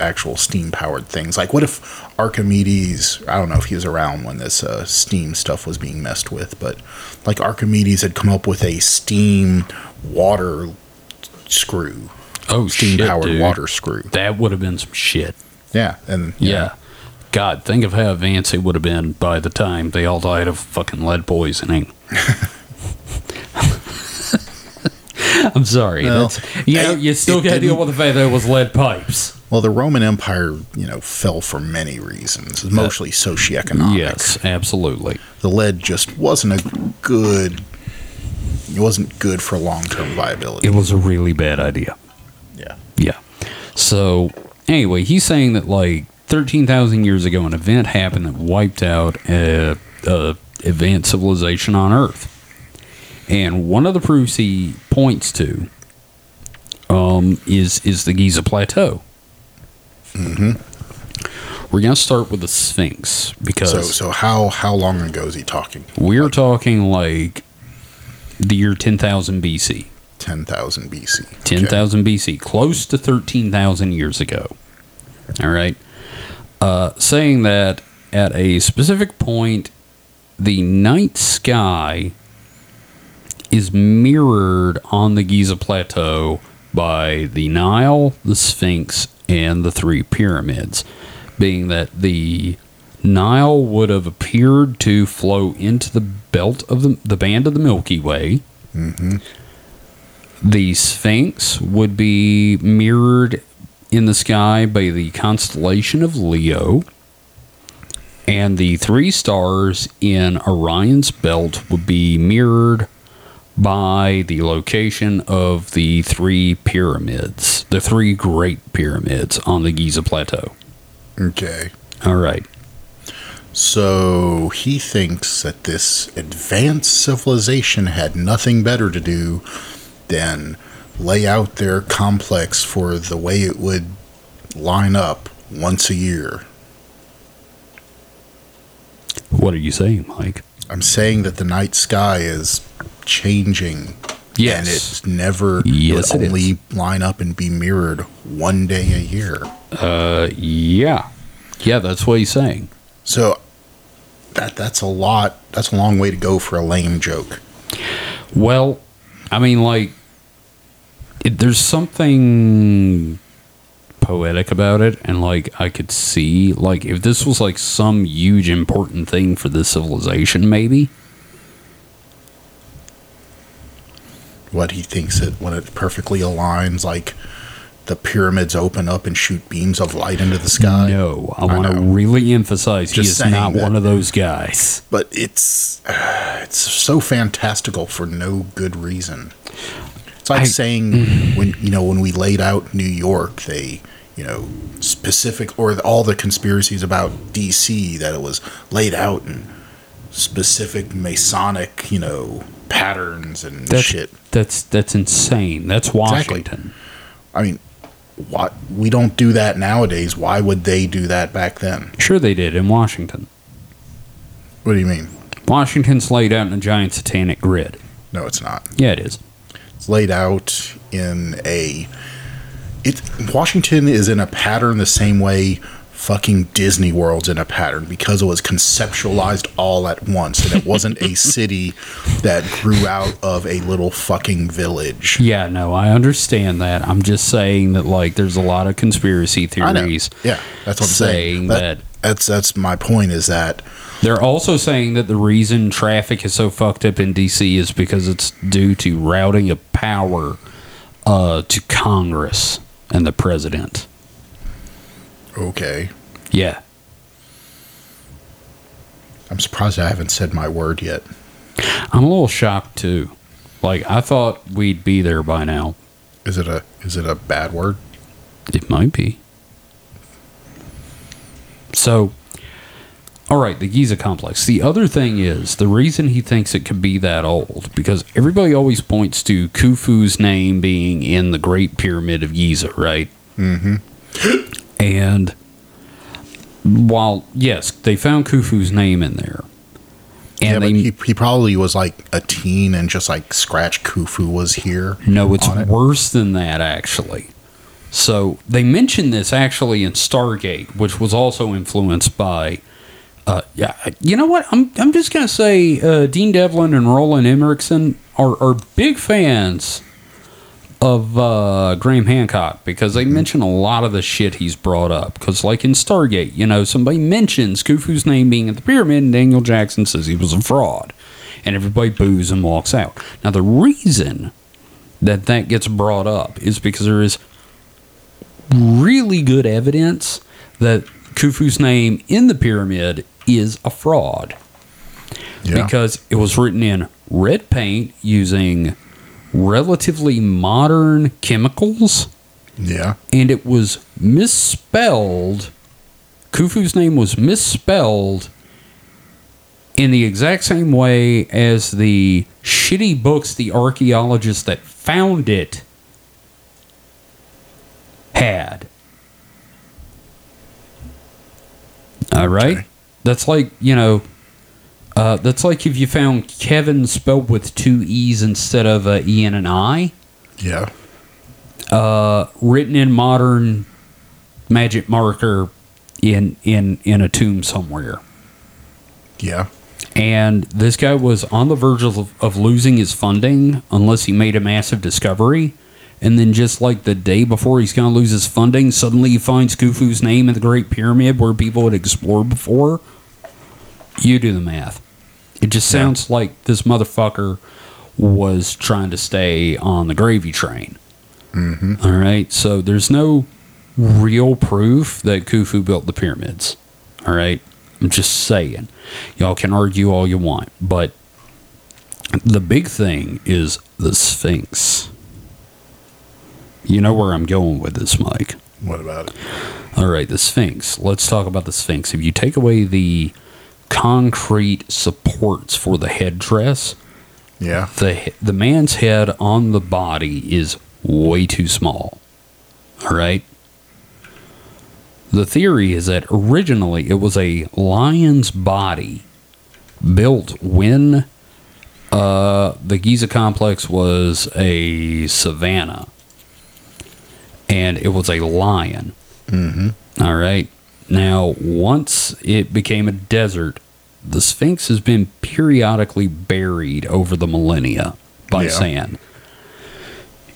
Speaker 3: actual steam powered things. Like, what if Archimedes? I don't know if he was around when this uh, steam stuff was being messed with, but like Archimedes had come up with a steam water screw,
Speaker 2: oh,
Speaker 3: steam powered water screw.
Speaker 2: That would have been some shit.
Speaker 3: Yeah, and
Speaker 2: Yeah. God, think of how advanced it would have been by the time they all died of fucking lead poisoning. *laughs* I'm sorry.
Speaker 3: Well,
Speaker 2: you know, you still got to deal with the fact that it was lead pipes.
Speaker 3: Well, the Roman Empire, you know, fell for many reasons, mostly socioeconomic.
Speaker 2: Yes, absolutely.
Speaker 3: the lead just wasn't a good. It wasn't good for long term viability.
Speaker 2: It was a really bad idea.
Speaker 3: yeah.
Speaker 2: Yeah. So anyway, he's saying that like thirteen thousand years ago, an event happened that wiped out a, a advanced civilization on Earth, and one of the proofs he points to um, is is the Giza Plateau. Mm-hmm. We're gonna start with the Sphinx because
Speaker 3: So, so how how long ago is he talking?
Speaker 2: we're talking like the year ten thousand BC.
Speaker 3: Ten thousand BC.
Speaker 2: 10,000 BC, close to 13,000 years ago. All right. Uh, saying that at a specific point, the night sky is mirrored on the Giza Plateau by the Nile, the Sphinx, and the three pyramids, being that the Nile would have appeared to flow into the belt of the, the band of the Milky Way. Mm-hmm. The Sphinx would be mirrored in the sky by the constellation of Leo. And the three stars in Orion's belt would be mirrored by the location of the three pyramids, the three great pyramids on the Giza Plateau.
Speaker 3: Okay.
Speaker 2: All right.
Speaker 3: So he thinks that this advanced civilization had nothing better to do than lay out their complex for the way it would line up once a year.
Speaker 2: What are you saying, Mike?
Speaker 3: I'm saying that the night sky is changing.
Speaker 2: Yes.
Speaker 3: And it's never
Speaker 2: Yes,
Speaker 3: it would only
Speaker 2: is.
Speaker 3: line up and be mirrored one day a year.
Speaker 2: Uh, yeah. Yeah, that's what he's saying.
Speaker 3: So that that's a lot that's a long way to go for a lame joke.
Speaker 2: Well, I mean, like, it, there's something poetic about it, and like, I could see, like, if this was like some huge important thing for the civilization, maybe.
Speaker 3: What he thinks it when it perfectly aligns like the pyramids open up and shoot beams of light into the sky.
Speaker 2: no, I
Speaker 3: I
Speaker 2: want to really emphasize he is not
Speaker 3: that-
Speaker 2: one of those guys.
Speaker 3: But it's *sighs* it's so fantastical for no good reason. It's like
Speaker 2: I-
Speaker 3: saying mm. when you know when we laid out New York, they you know specific or all the conspiracies about DC that it was laid out in specific Masonic you know patterns and
Speaker 2: That's
Speaker 3: shit.
Speaker 2: that's that's insane. That's
Speaker 3: Exactly.
Speaker 2: Washington.
Speaker 3: I mean, what we don't do that nowadays. Why would they do that back then?
Speaker 2: Sure, they did in Washington.
Speaker 3: What do you mean?
Speaker 2: Washington's laid out in a giant satanic grid.
Speaker 3: No, it's not.
Speaker 2: Yeah, it is.
Speaker 3: It's laid out in a. It Washington is in a pattern the same way fucking Disney World's in a pattern because it was conceptualized all at once and it wasn't a *laughs* city that grew out of a little fucking village.
Speaker 2: Yeah, no, I understand that. I'm just saying that like there's a lot of conspiracy theories.
Speaker 3: Yeah, that's what I'm
Speaker 2: saying
Speaker 3: saying.
Speaker 2: that-
Speaker 3: that's that's my point is that
Speaker 2: They're also saying that the reason traffic is so fucked up in DC is because it's due to routing of power uh, to Congress and the president.
Speaker 3: okay.
Speaker 2: Yeah.
Speaker 3: I'm surprised I haven't said my word yet.
Speaker 2: I'm a little shocked too. Like I thought we'd be there by now.
Speaker 3: Is it a is it a bad word?
Speaker 2: It might be. So, all right, the Giza complex. The other thing is the reason he thinks it could be that old because everybody always points to Khufu's name being in the Great Pyramid of Giza, right? Mm-hmm. And while yes, they found Khufu's name in there,
Speaker 3: yeah,
Speaker 2: and
Speaker 3: but
Speaker 2: they
Speaker 3: he, he probably was like a teen and just like scratch Khufu was here.
Speaker 2: No, it's
Speaker 3: it.
Speaker 2: worse than that, actually. So they mentioned this actually in Stargate, which was also influenced by. Uh, yeah, you know what? I'm I'm just gonna say uh, Dean Devlin and Roland Emmerichsen are are big fans of uh, Graham Hancock because they mention a lot of the shit he's brought up. Because like in Stargate, you know, somebody mentions Khufu's name being at the pyramid, and Daniel Jackson says he was a fraud, and everybody boos and walks out. Now the reason that that gets brought up is because there is really good evidence that Khufu's name in the pyramid is a fraud
Speaker 3: Yeah.
Speaker 2: because it was written in red paint using relatively modern chemicals
Speaker 3: yeah.
Speaker 2: and it was misspelled Khufu's name was misspelled in the exact same way as the shitty books the archaeologists that found it had. All right?
Speaker 3: Okay.
Speaker 2: That's like, you know, uh, that's like if you found Kevin spelled with two E's instead of a E and an I
Speaker 3: Yeah.
Speaker 2: uh, written in modern magic marker in in in a tomb somewhere.
Speaker 3: Yeah.
Speaker 2: And this guy was on the verge of, of losing his funding unless he made a massive discovery. And then, just like the day before he's going to lose his funding, suddenly he finds Khufu's name in the Great Pyramid where people had explored before. You do the math. It just
Speaker 3: Yeah.
Speaker 2: sounds like this motherfucker was trying to stay on the gravy train.
Speaker 3: Mm-hmm.
Speaker 2: All right. So there's no real proof that Khufu built the pyramids. All right. I'm just saying. Y'all can argue all you want, but the big thing is the Sphinx. You know where I'm going with this, Mike.
Speaker 3: What about it?
Speaker 2: All right, the Sphinx. Let's talk about the Sphinx. If you take away the concrete supports for the headdress,
Speaker 3: Yeah.
Speaker 2: the the man's head on the body is way too small. All right. The theory is that originally it was a lion's body built when uh, the Giza complex was a savanna, and it was a lion.
Speaker 3: Mm-hmm.
Speaker 2: All right. Now, once it became a desert, the Sphinx has been periodically buried over the millennia by
Speaker 3: Yeah.
Speaker 2: sand,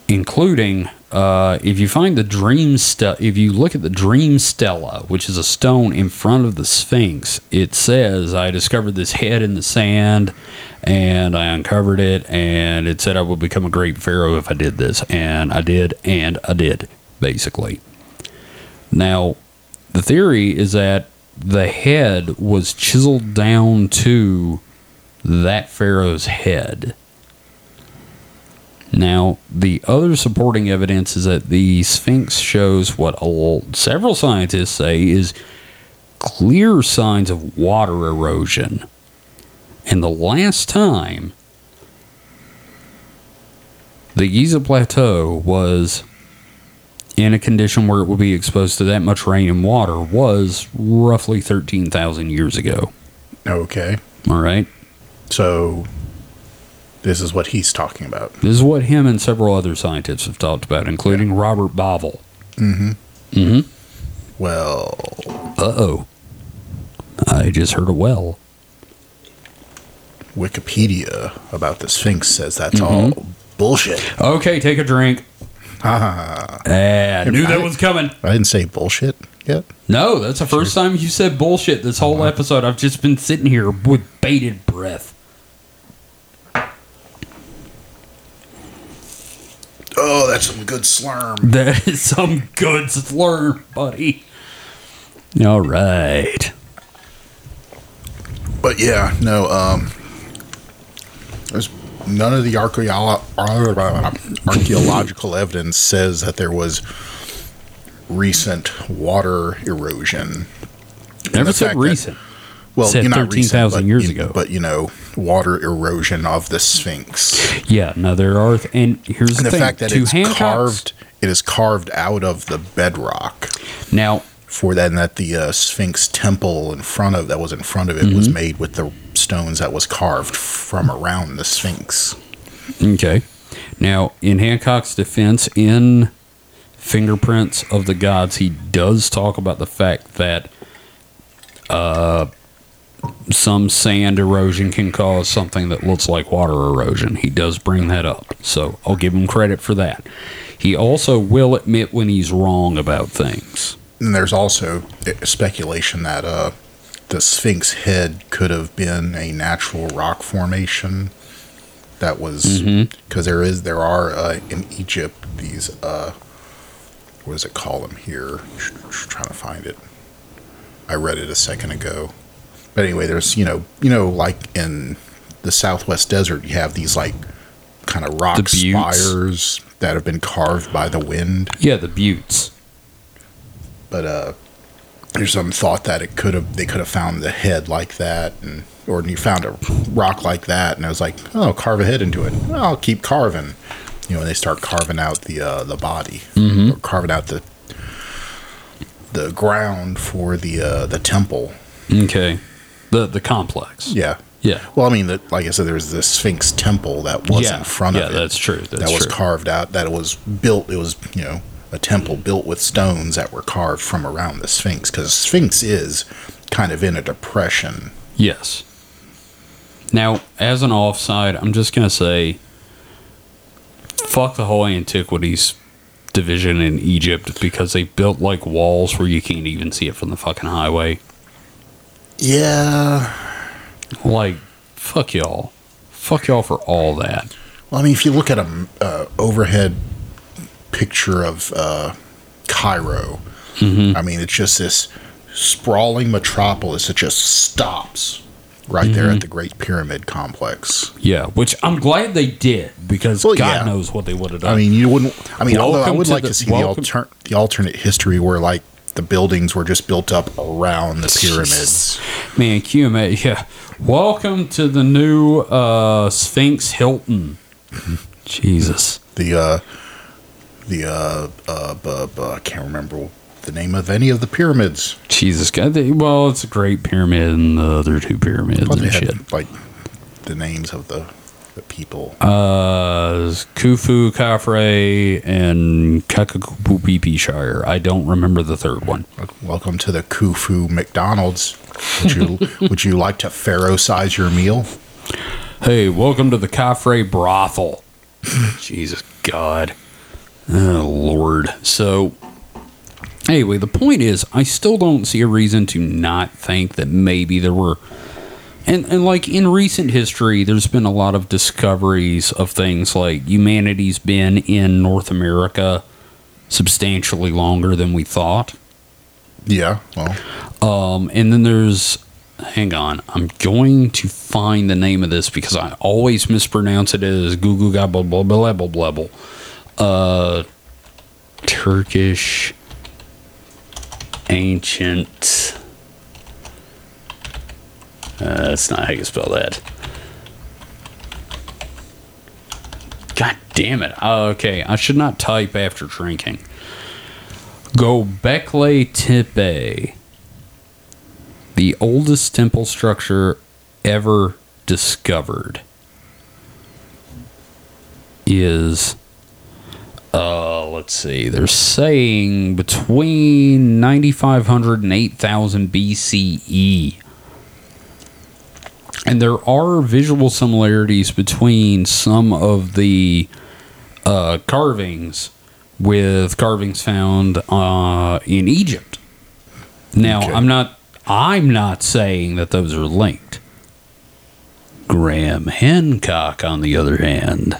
Speaker 2: including uh, if you find the dream stela, if you look at the dream stela, which is a stone in front of the Sphinx, it says, "I discovered this head in the sand." And I uncovered it, and it said I would become a great pharaoh if I did this, and I did, and I did, basically. Now, the theory is that the head was chiseled down to that pharaoh's head. Now, the other supporting evidence is that the Sphinx shows what several scientists say is clear signs of water erosion. And the last time the Giza Plateau was in a condition where it would be exposed to that much rain and water was roughly 13,000 years ago.
Speaker 3: Okay.
Speaker 2: All right.
Speaker 3: So this is what he's talking about.
Speaker 2: This is what him and several other scientists have talked about, including Robert Bauval.
Speaker 3: Mm-hmm.
Speaker 2: Mm-hmm.
Speaker 3: Well,
Speaker 2: Uh oh. I just heard a well.
Speaker 3: Wikipedia about the Sphinx says that's
Speaker 2: Mm-hmm.
Speaker 3: all bullshit.
Speaker 2: Okay, take a drink.
Speaker 3: Ah, *laughs*
Speaker 2: I knew that was coming.
Speaker 3: I didn't say bullshit yet.
Speaker 2: No, that's the first time you said bullshit this whole episode. I've just been sitting here with bated breath.
Speaker 3: Oh, that's some good slurm. *laughs*
Speaker 2: That is some good slurm, buddy. All right.
Speaker 3: But yeah, no. Um, there's none of the archaeological evidence says that there was recent water erosion.
Speaker 2: Never said
Speaker 3: fact that-
Speaker 2: recent.
Speaker 3: Well,
Speaker 2: Said
Speaker 3: you're not
Speaker 2: 13,000
Speaker 3: recent, but
Speaker 2: years
Speaker 3: you-
Speaker 2: ago.
Speaker 3: But you know, water erosion of the Sphinx.
Speaker 2: Yeah, no, there are. Th- and here's the,
Speaker 3: And the
Speaker 2: thing:
Speaker 3: fact that
Speaker 2: to
Speaker 3: it's
Speaker 2: Hancock's-
Speaker 3: carved, it is carved out of the bedrock.
Speaker 2: Now,
Speaker 3: For that, and that the uh, Sphinx temple in front of that was in front of it
Speaker 2: Mm-hmm.
Speaker 3: was made with the stones that was carved from around the Sphinx.
Speaker 2: Okay. Now, in Hancock's defense, in Fingerprints of the Gods, he does talk about the fact that uh, some sand erosion can cause something that looks like water erosion. He does bring that up. So I'll give him credit for that. He also will admit when he's wrong about things.
Speaker 3: And there's also uh, speculation that uh, the Sphinx head could have been a natural rock formation that was because there is there are uh, in Egypt these uh, what does it call them here? trying to find it. I read it a second ago, but anyway, there's you know you know like in the Southwest Desert you have these like kind of rock spires that have been carved by the wind
Speaker 2: Yeah, the buttes.
Speaker 3: But uh there's some thought that it could have they could have found the head like that and or you found a rock like that and I was like oh carve a head into it well, I'll keep carving you know and they start carving out the uh the body
Speaker 2: Mhm.
Speaker 3: or carving out the the ground for the uh the temple
Speaker 2: Okay. The the complex.
Speaker 3: yeah
Speaker 2: Yeah.
Speaker 3: well I mean that like I said there's this Sphinx temple that was
Speaker 2: yeah.
Speaker 3: in front
Speaker 2: yeah,
Speaker 3: of it
Speaker 2: that's true. That's true.
Speaker 3: that was
Speaker 2: true.
Speaker 3: carved out that it was built it was you know a temple built with stones that were carved from around the sphinx because sphinx is kind of in a depression
Speaker 2: Yes. Now, as an offside, I'm just gonna say, fuck the whole antiquities division in Egypt because they built like walls where you can't even see it from the fucking highway.
Speaker 3: yeah
Speaker 2: Like, fuck y'all. Fuck y'all for all that.
Speaker 3: well i mean if you look at a uh, overhead picture of uh, cairo
Speaker 2: Mm-hmm.
Speaker 3: i mean it's just this sprawling metropolis that just stops right there
Speaker 2: Mm-hmm.
Speaker 3: at the Great Pyramid complex.
Speaker 2: Yeah, which I'm glad they did because
Speaker 3: Well,
Speaker 2: God
Speaker 3: yeah.
Speaker 2: knows what they would have done.
Speaker 3: I mean, you wouldn't. I mean, although I would
Speaker 2: to
Speaker 3: like
Speaker 2: the-
Speaker 3: to see
Speaker 2: welcome-
Speaker 3: the alter, the alternate history where like the buildings were just built up around the pyramids.
Speaker 2: man, you? Yeah, welcome to the new uh, Sphinx Hilton. Jesus.
Speaker 3: The uh, the uh, uh, bu- bu- I can't remember the name of any of the pyramids.
Speaker 2: Jesus God. They, well, it's a great pyramid and the other two pyramids
Speaker 3: they
Speaker 2: and shit.
Speaker 3: had like the names of the the people.
Speaker 2: Uh, Khufu, Khafre, and Kakapupipi Shire. I don't remember the third one.
Speaker 3: Welcome to the Khufu McDonald's. Would you *laughs* would you like to pharaoh size your meal?
Speaker 2: Hey, welcome to the Khafre brothel. *laughs* Jesus God. Oh, Lord. So, anyway, the point is, I still don't see a reason to not think that maybe there were. And, and like in recent history, there's been a lot of discoveries of things like humanity's been in North America substantially longer than we thought.
Speaker 3: Yeah, well,
Speaker 2: Um, and then there's, hang on, I'm going to find the name of this because I always mispronounce it as Gugu Gabble blah blah blah blah blah. Uh, Turkish ancient. Uh, that's not how you spell that. God damn it. Oh, okay, I should not type after drinking. Gobekli Tepe, the oldest temple structure ever discovered, is uh let's see. They're saying between 9500 and 8000 BCE. And there are visual similarities between some of the uh, carvings with carvings found uh, in Egypt. Now,
Speaker 3: Okay.
Speaker 2: I'm not I'm not saying that those are linked. Graham Hancock, on the other hand,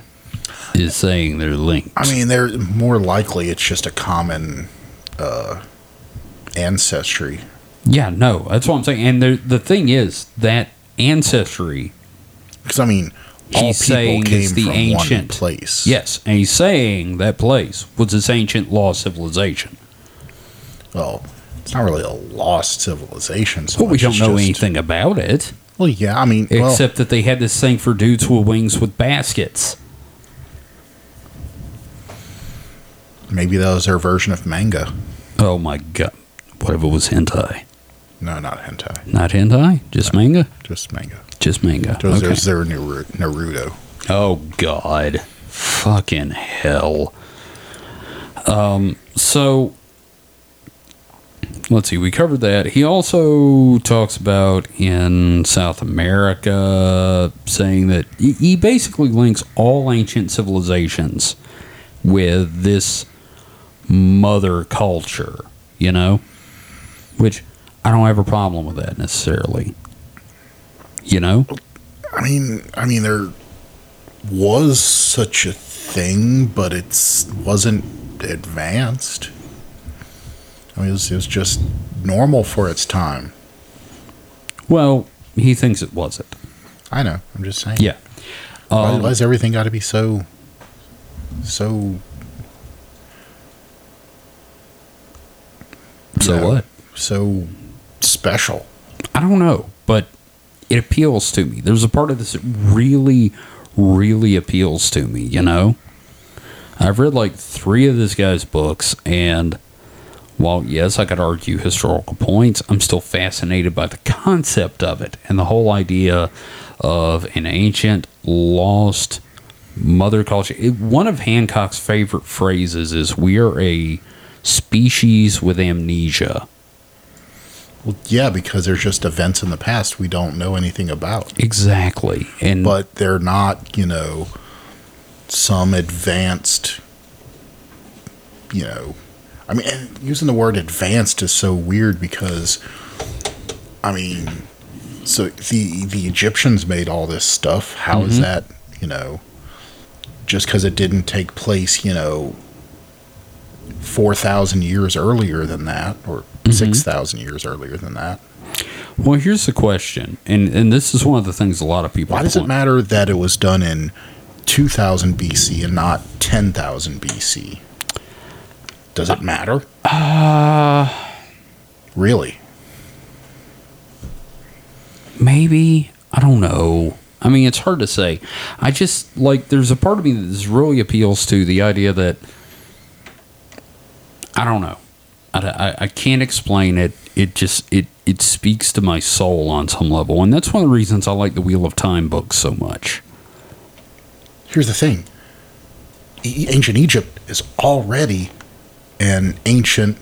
Speaker 2: is saying they're linked.
Speaker 3: I mean, they're more likely it's just a common uh, ancestry.
Speaker 2: yeah, no, that's what I'm saying. And there, the thing is that ancestry
Speaker 3: Because I mean, all
Speaker 2: He's
Speaker 3: people
Speaker 2: saying
Speaker 3: came
Speaker 2: it's the
Speaker 3: from
Speaker 2: ancient.
Speaker 3: place.
Speaker 2: Yes, and he's saying that place was this ancient lost civilization.
Speaker 3: Well, it's not really a lost civilization. So
Speaker 2: But we don't know
Speaker 3: just-
Speaker 2: anything about it,
Speaker 3: Well, yeah, I mean, well,
Speaker 2: except that they had this thing for dudes with wings with baskets.
Speaker 3: Maybe that was their version of manga.
Speaker 2: Oh my god. What if it was hentai?
Speaker 3: No, not hentai,
Speaker 2: Not hentai? Just manga?
Speaker 3: just manga.
Speaker 2: Just manga.
Speaker 3: Those
Speaker 2: Okay.
Speaker 3: There's their Naru- Naruto.
Speaker 2: Oh God, fucking hell. Um. So let's see. We covered that. He also talks about in South America saying that he basically links all ancient civilizations with this mother culture. You know, which I don't have a problem with that necessarily. You know.
Speaker 3: I mean, I mean, there was such a thing, but it's wasn't advanced. I mean, it was, it was just normal for its time.
Speaker 2: Well, he thinks it wasn't.
Speaker 3: I know. I'm just saying.
Speaker 2: Yeah.
Speaker 3: Why,
Speaker 2: Um,
Speaker 3: why's everything got to be so, so?
Speaker 2: So
Speaker 3: you know,
Speaker 2: what?
Speaker 3: So special.
Speaker 2: I don't know, but it appeals to me. There's a part of this that really, really appeals to me, you know? I've read like three of this guy's books, and while, yes, I could argue historical points, I'm still fascinated by the concept of it and the whole idea of an ancient, lost mother culture. It- one of Hancock's favorite phrases is, We are a species with amnesia.
Speaker 3: Well, yeah, because there's just events in the past we don't know anything about.
Speaker 2: Exactly. And
Speaker 3: but they're not, you know, some advanced, you know, I mean, using the word advanced is so weird because, I mean, so the the Egyptians made all this stuff. How is mm-hmm. that, you know, just because it didn't take place, you know, 4,000 years earlier than that, or 6,000 years earlier than that.
Speaker 2: Well, here's the question, and and this is one of the things a lot of people.
Speaker 3: Why does it matter that it was done in 2000 BC and not 10,000 BC? Does it matter?
Speaker 2: Uh,
Speaker 3: Really?
Speaker 2: maybe I don't know. I mean, it's hard to say. I just like there's a part of me that this really appeals to the idea that I don't know. I, I, I can't explain it. It just it it speaks to my soul on some level, and that's one of the reasons I like the Wheel of Time books so much.
Speaker 3: Here's the thing E- ancient Egypt is already an ancient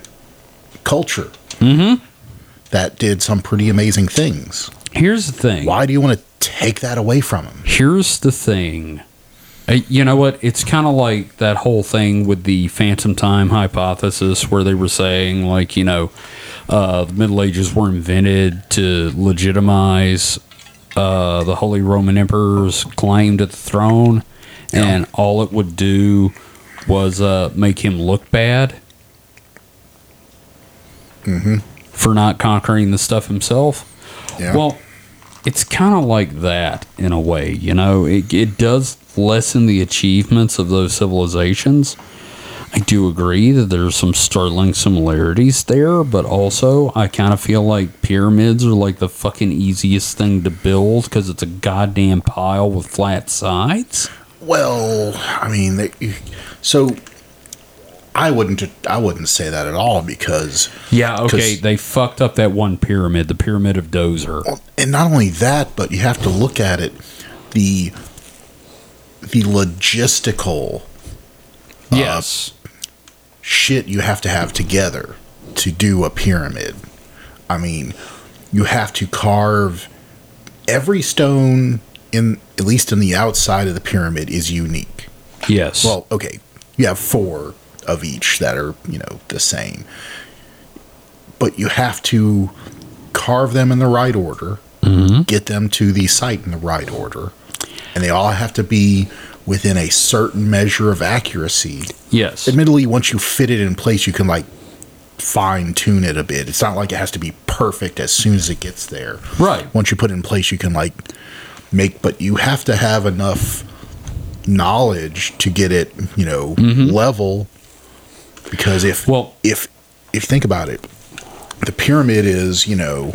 Speaker 3: culture
Speaker 2: Mm-hmm.
Speaker 3: that did some pretty amazing things.
Speaker 2: Here's the thing.
Speaker 3: Why do you want to take that away from them?
Speaker 2: Here's the thing. Uh, You know what? It's kind of like that whole thing with the phantom time hypothesis, where they were saying, like, you know, uh, the Middle Ages were invented to legitimize uh, the Holy Roman Emperor's claim to the throne, and all it would do was uh, make him look bad for not conquering the stuff himself.
Speaker 3: Yeah.
Speaker 2: Well, it's kind of like that in a way, you know. It, it does lessen the achievements of those civilizations. I do agree that there's some startling similarities there, but also I kind of feel like pyramids are like the fucking easiest thing to build because it's a goddamn pile with flat sides.
Speaker 3: Well, I mean, they, so I wouldn't I wouldn't say that at all because
Speaker 2: Yeah, okay they fucked up that one pyramid, the pyramid of
Speaker 3: Djoser. And not only that, but you have to look at it the the logistical uh,
Speaker 2: Yes.
Speaker 3: shit you have to have together to do a pyramid. I mean, you have to carve every stone in at least in the outside of the pyramid is unique.
Speaker 2: yes.
Speaker 3: Well, okay, you have four of each that are, you know, the same. But you have to carve them in the right order, mm-hmm. get them to the site in the right order, and they all have to be within a certain measure of accuracy.
Speaker 2: yes.
Speaker 3: Admittedly, once you fit it in place, you can like fine tune it a bit. It's not like it has to be perfect as soon as it gets there.
Speaker 2: Right.
Speaker 3: Once you put it in place, you can like make, but you have to have enough knowledge to get it, you know, mm-hmm. level. Because if
Speaker 2: Well-
Speaker 3: if if you think about it, the pyramid is you know,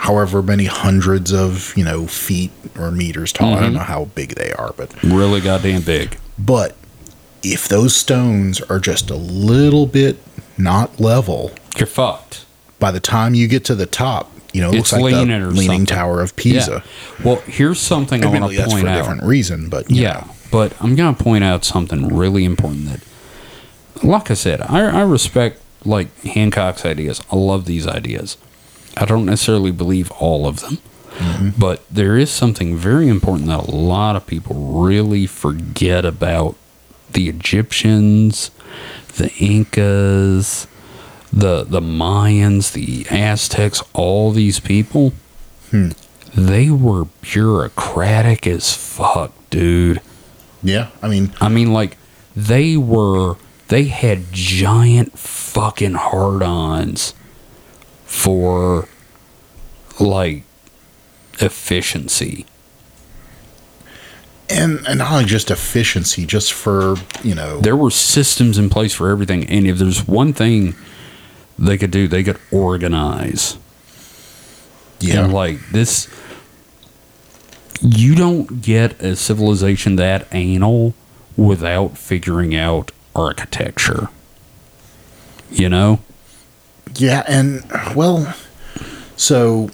Speaker 3: however many hundreds of you know feet or meters tall. I don't mm-hmm. know how big they are, but
Speaker 2: Really goddamn big.
Speaker 3: but if those stones are just a little bit not level,
Speaker 2: You're fucked.
Speaker 3: by the time you get to the top, you know, it
Speaker 2: It's
Speaker 3: looks like the
Speaker 2: leaning or
Speaker 3: Leaning
Speaker 2: something.
Speaker 3: Tower of Pisa.
Speaker 2: Yeah. Well, here's something I want
Speaker 3: Admittedly,
Speaker 2: to
Speaker 3: that's
Speaker 2: point
Speaker 3: for a different reason, but
Speaker 2: Yeah,
Speaker 3: know.
Speaker 2: but I'm going to point out something really important that, like I said, I, I respect like Hancock's ideas. I love these ideas. I don't necessarily believe all of them, mm-hmm. but there is something very important that a lot of people really forget about the Egyptians, the Incas, the the Mayans, the Aztecs, all these people. Hmm. They were bureaucratic as fuck, dude.
Speaker 3: yeah. I mean,
Speaker 2: I mean, like, they were, they had giant fucking hard ons for, like, efficiency.
Speaker 3: and and not just efficiency, just for you know,
Speaker 2: There were systems in place for everything. And if there's one thing they could do, they could organize.
Speaker 3: yeah,
Speaker 2: And, like, this, you don't get a civilization that anal without figuring out architecture. You know?
Speaker 3: yeah, and well, so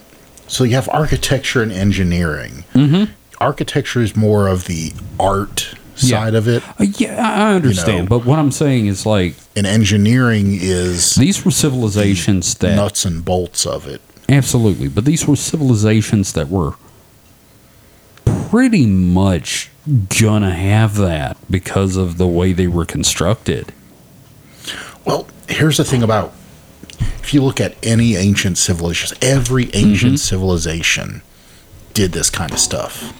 Speaker 3: so you have architecture and engineering.
Speaker 2: Mm-hmm.
Speaker 3: Architecture is more of the art
Speaker 2: Yeah.
Speaker 3: side of it,
Speaker 2: Uh, yeah, I understand,
Speaker 3: know.
Speaker 2: but what I'm saying is like
Speaker 3: and engineering is
Speaker 2: these were civilizations that
Speaker 3: nuts and bolts of it.
Speaker 2: absolutely, but these were civilizations that were pretty much gonna have that because of the way they were constructed.
Speaker 3: Well, here's the thing about if you look at any ancient civilization, every ancient civilization did this kind of stuff.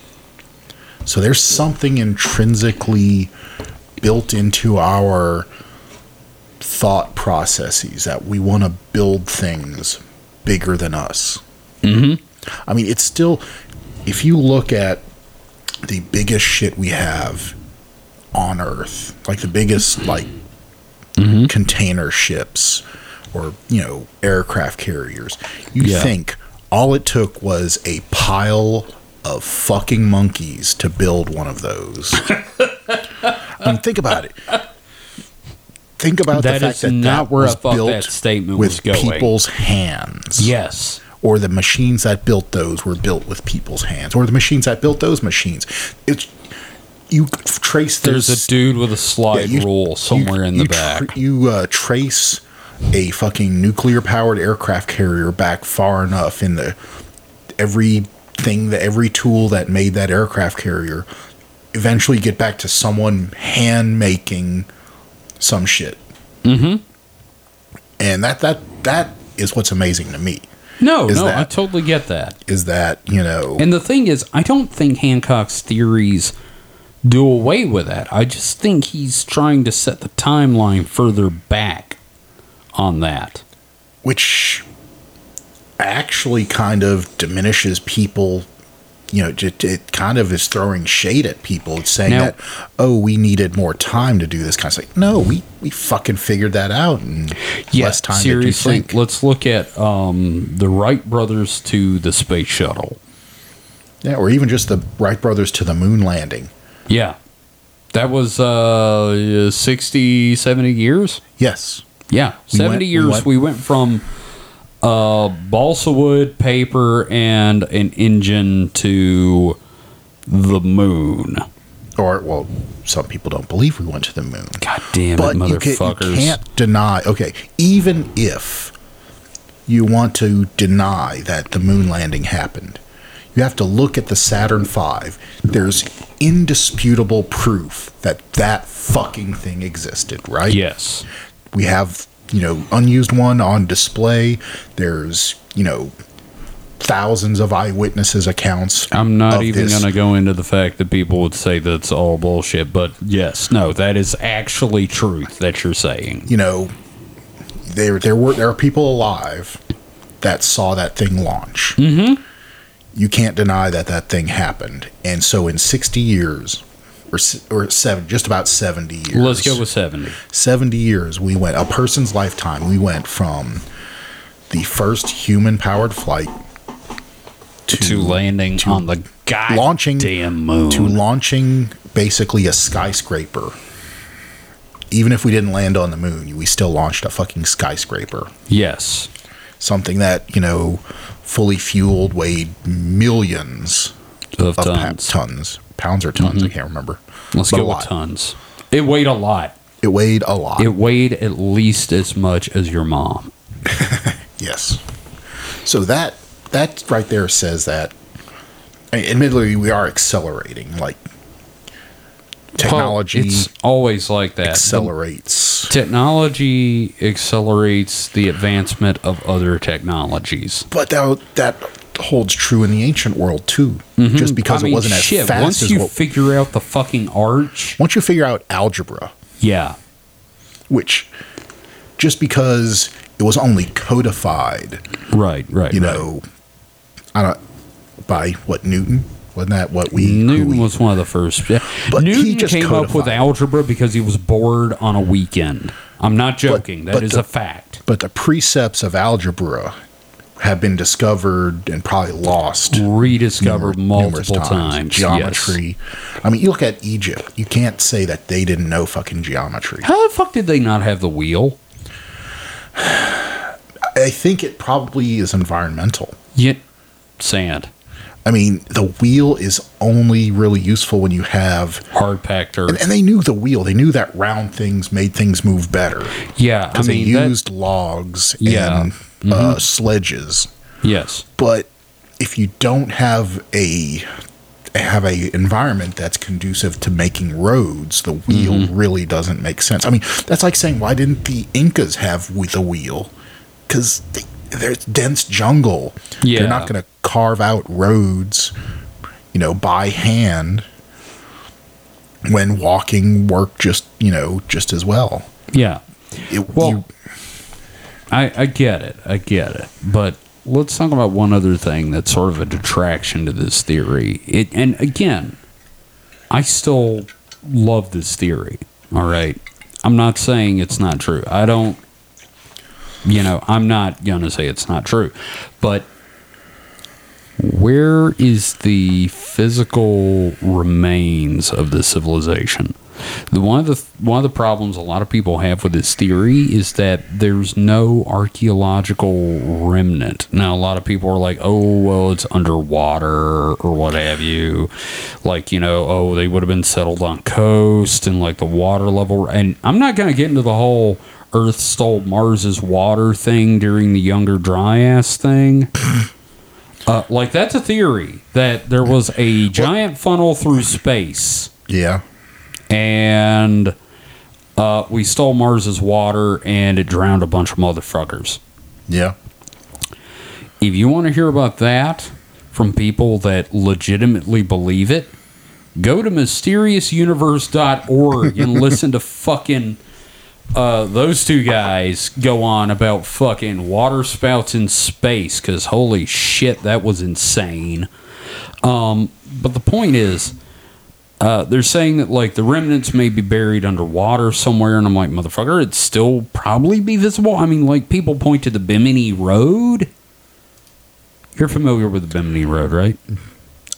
Speaker 3: So there's something intrinsically built into our thought processes that we want to build things bigger than us. Mm-hmm. I mean, it's still, if you look at the biggest shit we have on Earth, like the biggest, like, container ships or, you know, aircraft carriers, you
Speaker 2: Yeah.
Speaker 3: think all it took was a pile of fucking monkeys to build one of those. *laughs* I mean, think about it. Think about
Speaker 2: That
Speaker 3: the fact that
Speaker 2: not
Speaker 3: that was built
Speaker 2: that statement
Speaker 3: with
Speaker 2: was going.
Speaker 3: people's hands.
Speaker 2: Yes.
Speaker 3: Or the machines that built those were built with people's hands. Or the machines that built those machines. It's you trace
Speaker 2: There's a dude with a slide
Speaker 3: you-
Speaker 2: rule somewhere
Speaker 3: you-
Speaker 2: in the
Speaker 3: you
Speaker 2: back.
Speaker 3: tr- you uh, trace a fucking nuclear powered aircraft carrier back far enough in the everything that every tool that made that aircraft carrier eventually get back to someone hand making some shit. Mm-hmm. And that that that is what's amazing to me.
Speaker 2: no, no,
Speaker 3: that-
Speaker 2: I totally get that.
Speaker 3: Is that, you know
Speaker 2: And the thing is, I don't think Hancock's theories do away with that. I just think he's trying to set the timeline further back on that.
Speaker 3: which actually kind of diminishes people you know it, it kind of is throwing shade at people it's saying
Speaker 2: Now-
Speaker 3: that oh we needed more time to do this kind of like no we we fucking figured that out in less time
Speaker 2: seriously.
Speaker 3: than you think
Speaker 2: Let's look at um, the Wright brothers to the space shuttle.
Speaker 3: yeah or even just the wright brothers to the moon landing
Speaker 2: Yeah. That was uh, 60, 70 years?
Speaker 3: yes
Speaker 2: Yeah,
Speaker 3: We
Speaker 2: 70
Speaker 3: went- we
Speaker 2: years.
Speaker 3: went-
Speaker 2: we went from uh, balsa wood, paper, and an engine to the moon.
Speaker 3: or well some people don't believe we went to the moon
Speaker 2: God damn
Speaker 3: but
Speaker 2: it,
Speaker 3: you, can, you can't deny okay even if you want to deny that the moon landing happened you have to look at the saturn v there's indisputable proof that that fucking thing existed right
Speaker 2: yes.
Speaker 3: We have you know unused one on display there's you know thousands of eyewitnesses accounts
Speaker 2: I'm not even going to go into the fact that people would say that's all bullshit, but yes, no, that is actually truth that you're saying.
Speaker 3: you know, there there were there are people alive that saw that thing launch. Mm-hmm. You can't deny that that thing happened, and so in sixty years, or or seven, just about seventy years.
Speaker 2: Let's go with 70.
Speaker 3: seventy years. We went a person's lifetime. We went from the first human powered flight to,
Speaker 2: To landing
Speaker 3: to
Speaker 2: on the god
Speaker 3: launching
Speaker 2: damn moon.
Speaker 3: to launching basically a skyscraper. Even if we didn't land on the moon, we still launched a fucking skyscraper.
Speaker 2: yes.
Speaker 3: Something that, you know, fully fueled weighed millions
Speaker 2: Of
Speaker 3: of pa-
Speaker 2: tons.
Speaker 3: Pounds or tons, I mm-hmm. can't remember.
Speaker 2: Let's
Speaker 3: But
Speaker 2: go with tons. It weighed a lot.
Speaker 3: It weighed a lot.
Speaker 2: It weighed at least as much as your mom. *laughs*
Speaker 3: yes. So that that right there says that admittedly we are accelerating like technology
Speaker 2: Well, it's always like that.
Speaker 3: accelerates.
Speaker 2: Technology accelerates the advancement of other technologies.
Speaker 3: But that that holds true in the ancient world too. Just because
Speaker 2: Mm-hmm. I mean,
Speaker 3: it wasn't as fast
Speaker 2: once
Speaker 3: as
Speaker 2: you
Speaker 3: what,
Speaker 2: figure out the fucking arch,
Speaker 3: once you figure out algebra,
Speaker 2: yeah,
Speaker 3: which just because it was only codified,
Speaker 2: right, right.
Speaker 3: you
Speaker 2: right.
Speaker 3: know, I don't by what Newton wasn't that what we
Speaker 2: Newton
Speaker 3: we-
Speaker 2: was one of the first. Yeah.
Speaker 3: But he
Speaker 2: Newton
Speaker 3: just
Speaker 2: came up with algebra because he was bored on a weekend. I'm not joking. That is
Speaker 3: but the-
Speaker 2: a fact.
Speaker 3: but the precepts of algebra have been discovered and probably lost
Speaker 2: Rediscovered
Speaker 3: numer-
Speaker 2: multiple times.
Speaker 3: Geometry. I mean, you look at Egypt. You can't say that they didn't know fucking geometry.
Speaker 2: How the fuck did they not have the wheel?
Speaker 3: I think it probably is environmental.
Speaker 2: Yet, sand,
Speaker 3: I mean, the wheel is only really useful when you have.
Speaker 2: hard packed earth.
Speaker 3: And, and they knew the wheel. They knew that round things made things move better
Speaker 2: yeah, I
Speaker 3: because
Speaker 2: mean,
Speaker 3: they
Speaker 2: that-
Speaker 3: used logs
Speaker 2: Yeah.
Speaker 3: And uh, sledges.
Speaker 2: yes,
Speaker 3: But if you don't have a have a environment that's conducive to making roads, the wheel
Speaker 2: Mm-hmm.
Speaker 3: really doesn't make sense. I mean, that's like saying why didn't the Incas have with a wheel? Because there's dense jungle.
Speaker 2: Yeah.
Speaker 3: They're not going to carve out roads, you know, by hand. When walking worked just you know just as well.
Speaker 2: yeah.
Speaker 3: It-
Speaker 2: Well,
Speaker 3: you-
Speaker 2: I, I get it. I get it. But let's talk about one other thing that's sort of a detraction to this theory. It and again, I still love this theory. All right. I'm not saying it's not true. I don't you know, I'm not gonna say it's not true. But where is the physical remains of the civilization? The one of the one of the problems a lot of people have with this theory is that there's no archaeological remnant. Now a lot of people are like, "Oh, well, it's underwater or what have you." Like, you know, oh, they would have been settled on coast and like the water level and I'm not going to get into the whole Earth stole Mars's water thing during the Younger Dryas thing. *laughs* Uh, like that's a theory that there was a giant funnel through space
Speaker 3: yeah.
Speaker 2: And uh, we stole Mars's water and it drowned a bunch of motherfuckers.
Speaker 3: Yeah.
Speaker 2: If you want to hear about that from people that legitimately believe it, go to mysteriousuniverse.org and *laughs* listen to fucking uh, those two guys go on about fucking water spouts in space because holy shit, that was insane. Um, but the point is, uh, they're saying that like the remnants may be buried underwater somewhere, and I'm like, motherfucker, it'd still probably be visible. I mean, like people point to the Bimini Road. You're familiar with the Bimini Road, right?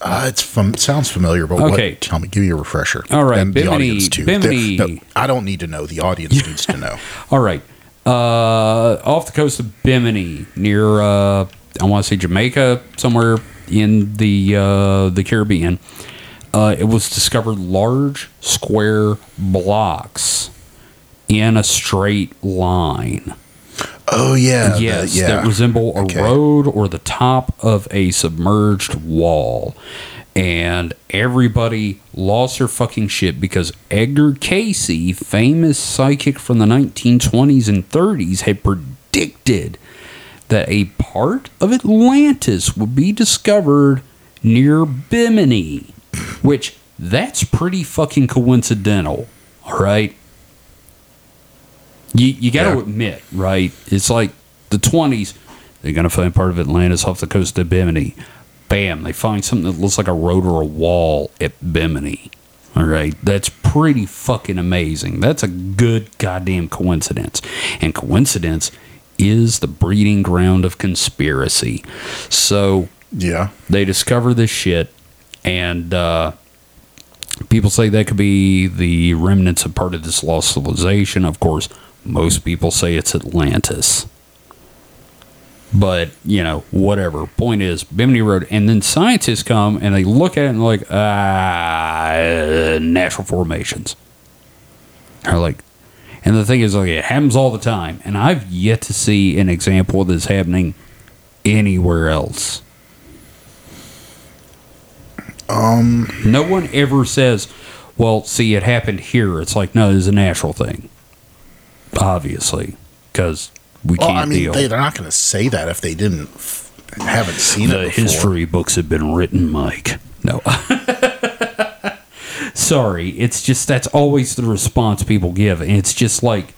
Speaker 3: Uh, it's fam- sounds familiar, but
Speaker 2: Okay.
Speaker 3: what? Tell me, give me a refresher.
Speaker 2: All right,
Speaker 3: and the
Speaker 2: Bimini-
Speaker 3: audience too.
Speaker 2: Bimini-
Speaker 3: I don't need to know. The audience *laughs* needs to know.
Speaker 2: All right. Uh, off the coast of Bimini, near uh, I want to say Jamaica, somewhere in the uh, the Caribbean, uh, it was discovered large square blocks in a straight line.
Speaker 3: Oh yeah, the-
Speaker 2: yes,
Speaker 3: yeah.
Speaker 2: that resemble a
Speaker 3: Okay.
Speaker 2: road or the top of a submerged wall. And everybody lost their fucking shit because Edgar Cayce, famous psychic from the 1920s and 30s, had predicted that a part of Atlantis would be discovered near Bimini, which that's pretty fucking coincidental. All right. You, you got to
Speaker 3: Yeah.
Speaker 2: admit, right? It's like the 20s, they're going to find part of Atlantis off the coast of Bimini. Bam, they find something that looks like a road or a wall at Bimini. All right, that's pretty fucking amazing. That's a good goddamn coincidence. And coincidence is the breeding ground of conspiracy. So
Speaker 3: Yeah.
Speaker 2: they discover this shit and uh, people say that could be the remnants of part of this lost civilization. Of course most people say it's atlantis. But you know whatever. Point is bimini road and then scientists come and they look at it and like ah natural formations. They're like and the thing is like it happens all the time. And i've yet to see an example of this happening anywhere else
Speaker 3: Um.
Speaker 2: No one ever says, well, see, it happened here. It's like, no, it's a natural thing. Obviously, because we
Speaker 3: Well,
Speaker 2: can't
Speaker 3: I mean,
Speaker 2: deal.
Speaker 3: they, they're not going to say that if they didn't f- haven't seen it
Speaker 2: the history books have been written, Mike. No. *laughs* Sorry. It's just that's always the response people give. And it's just like,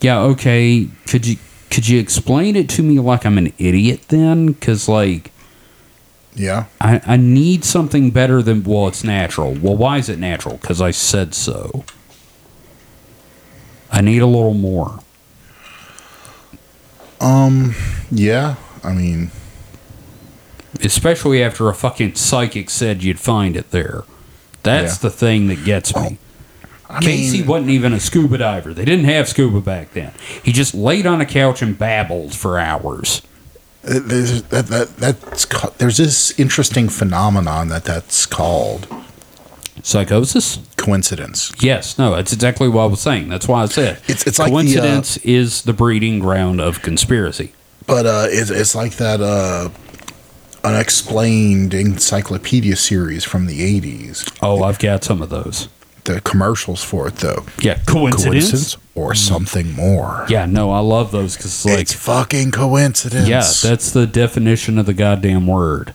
Speaker 2: yeah, okay, could you could you explain it to me like I'm an idiot then? Because like
Speaker 3: Yeah.
Speaker 2: I, I need something better than well it's natural well why is it natural because i said so i need a little more
Speaker 3: Um. Yeah. I mean,
Speaker 2: especially after a fucking psychic said you'd find it there that's
Speaker 3: Yeah.
Speaker 2: the thing that gets me
Speaker 3: I
Speaker 2: cayce
Speaker 3: mean,
Speaker 2: wasn't even a scuba diver they didn't have scuba back then he just laid on a couch and babbled for hours
Speaker 3: there's, that, that that's there's this interesting phenomenon that that's called
Speaker 2: psychosis?
Speaker 3: coincidence.
Speaker 2: yes. No that's exactly what i was saying. That's why i said
Speaker 3: It's- it's like the, uh,
Speaker 2: coincidence is the breeding ground of conspiracy.
Speaker 3: But uh, it's, it's like that uh, unexplained encyclopedia series from the '80s.
Speaker 2: oh i've got some of those
Speaker 3: The commercials for it, though,
Speaker 2: Yeah, coincidence.
Speaker 3: or something more.
Speaker 2: Yeah, no, I love those because it's like,
Speaker 3: it's fucking coincidence.
Speaker 2: yeah, that's the definition of the goddamn word.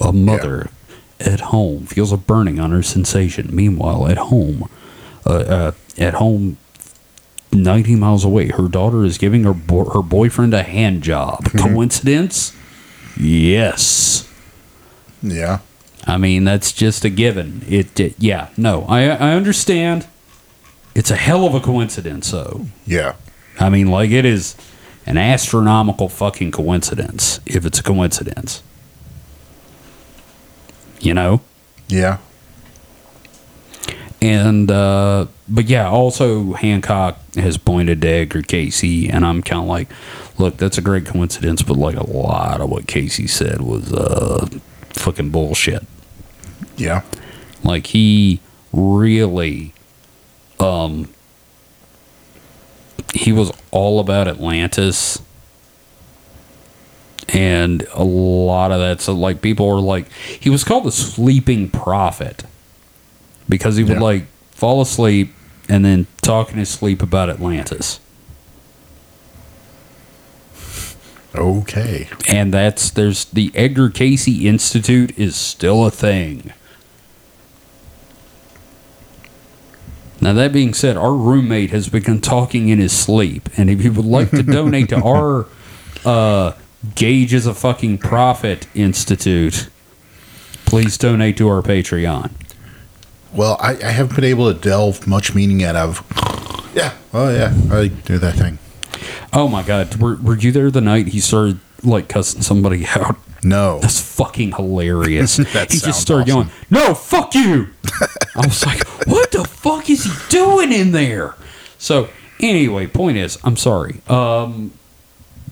Speaker 2: A mother at home feels a burning on her sensation. Meanwhile, at home, uh, uh, at home, 90 miles away. Her daughter is giving her bo- her boyfriend a hand job. Coincidence? Yes.
Speaker 3: Yeah.
Speaker 2: I mean, that's just a given. It, it yeah, no. I I understand. It's a hell of a coincidence though.
Speaker 3: Yeah.
Speaker 2: I mean, like it is an astronomical fucking coincidence if it's a coincidence. You know?
Speaker 3: Yeah.
Speaker 2: And uh but yeah, also Hancock has pointed to Edgar Cayce and I'm kind of like, look, that's a great coincidence, but like a lot of what Cayce said was uh fucking bullshit.
Speaker 3: Yeah.
Speaker 2: Like he really um he was all about Atlantis and a lot of that so like people were like he was called the sleeping prophet because he would
Speaker 3: Yeah.
Speaker 2: like fall asleep and then talk in his sleep about Atlantis.
Speaker 3: Okay.
Speaker 2: And that's there's the Edgar Cayce Institute is still a thing. Now that being said, our roommate has begun talking in his sleep, and if you would like to *laughs* donate to our uh, Gage is a fucking prophet institute, please donate to our Patreon.
Speaker 3: Well, I, I haven't been able to delve much meaning out of. Yeah. Oh yeah. I do that thing.
Speaker 2: Oh my god, were, were you there the night he started like cussing somebody *laughs* out?
Speaker 3: No.
Speaker 2: That's fucking hilarious. *laughs*
Speaker 3: That
Speaker 2: he just started
Speaker 3: awesome.
Speaker 2: going, "No, fuck you." *laughs* I was like, "What the fuck is he doing in there?" So anyway, point is, I'm sorry. Um,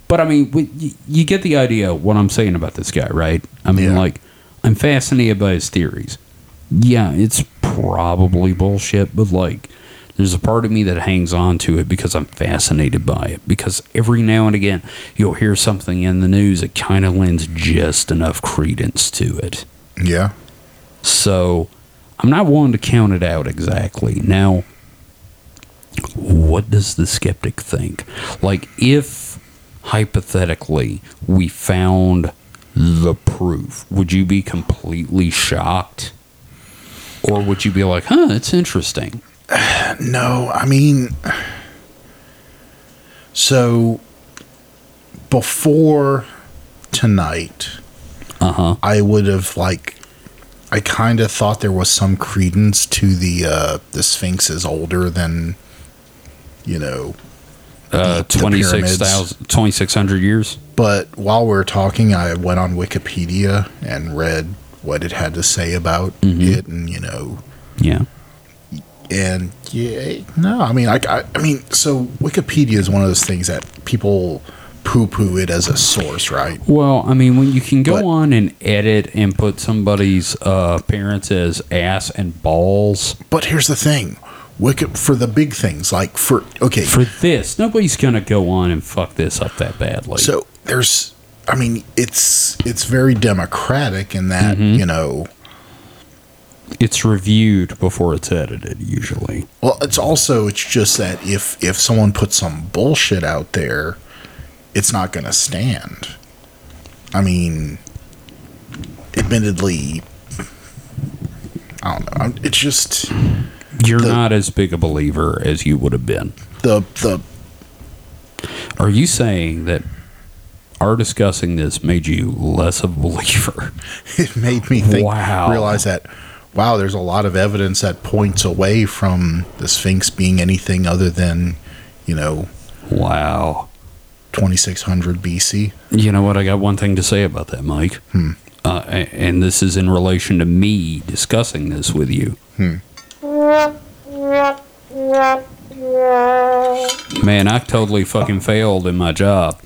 Speaker 2: but I mean, we, you, you get the idea of what I'm saying about this guy, right? I mean,
Speaker 3: Yeah.
Speaker 2: like, I'm fascinated by his theories. Yeah, it's probably bullshit, but like, there's a part of me that hangs on to it because I'm fascinated by it. Because every now and again, you'll hear something in the news that kind of lends just enough credence to it.
Speaker 3: Yeah.
Speaker 2: So I'm not willing to count it out exactly. Now, what does the skeptic think? Like, if hypothetically we found the proof, would you be completely shocked? Or would you be like, huh, it's interesting? *sighs*
Speaker 3: No, I mean, so before tonight,
Speaker 2: Uh huh.
Speaker 3: I would have like, I kind of thought there was some credence to the uh, the Sphinx is older than, you know,
Speaker 2: Uh,
Speaker 3: the pyramids.
Speaker 2: 26,000 2,600 years?
Speaker 3: But while we are talking, I went on Wikipedia and read what it had to say about it, and you know,
Speaker 2: Yeah.
Speaker 3: And yeah, no, I mean, I, I, I mean, so Wikipedia is one of those things that people poo-poo it as a source, right?
Speaker 2: Well, I mean, when you can go
Speaker 3: But-
Speaker 2: on and edit and put somebody's uh, parents as ass and balls
Speaker 3: But here's the thing, Wiki for the big things, like for okay,
Speaker 2: for this, nobody's gonna go on and fuck this up that badly.
Speaker 3: so there's, I mean, it's it's very democratic in that
Speaker 2: Mm-hmm.
Speaker 3: you know,
Speaker 2: it's reviewed before it's edited, usually.
Speaker 3: well, it's also it's just that if if someone puts some bullshit out there, it's not going to stand. I mean, admittedly, I don't know. It's just
Speaker 2: You're
Speaker 3: The-
Speaker 2: not as big a believer as you would have been.
Speaker 3: the the
Speaker 2: Are you saying that our discussing this made you less of a believer? *laughs*
Speaker 3: it made me think
Speaker 2: Wow.
Speaker 3: realize that wow there's a lot of evidence that points away from the sphinx being anything other than you know
Speaker 2: Wow.
Speaker 3: 2600 bc
Speaker 2: You know what? I got one thing to say about that, Mike.
Speaker 3: Hmm.
Speaker 2: Uh, and this is in relation to me discussing this with you. *laughs* Man, I totally fucking failed in my job.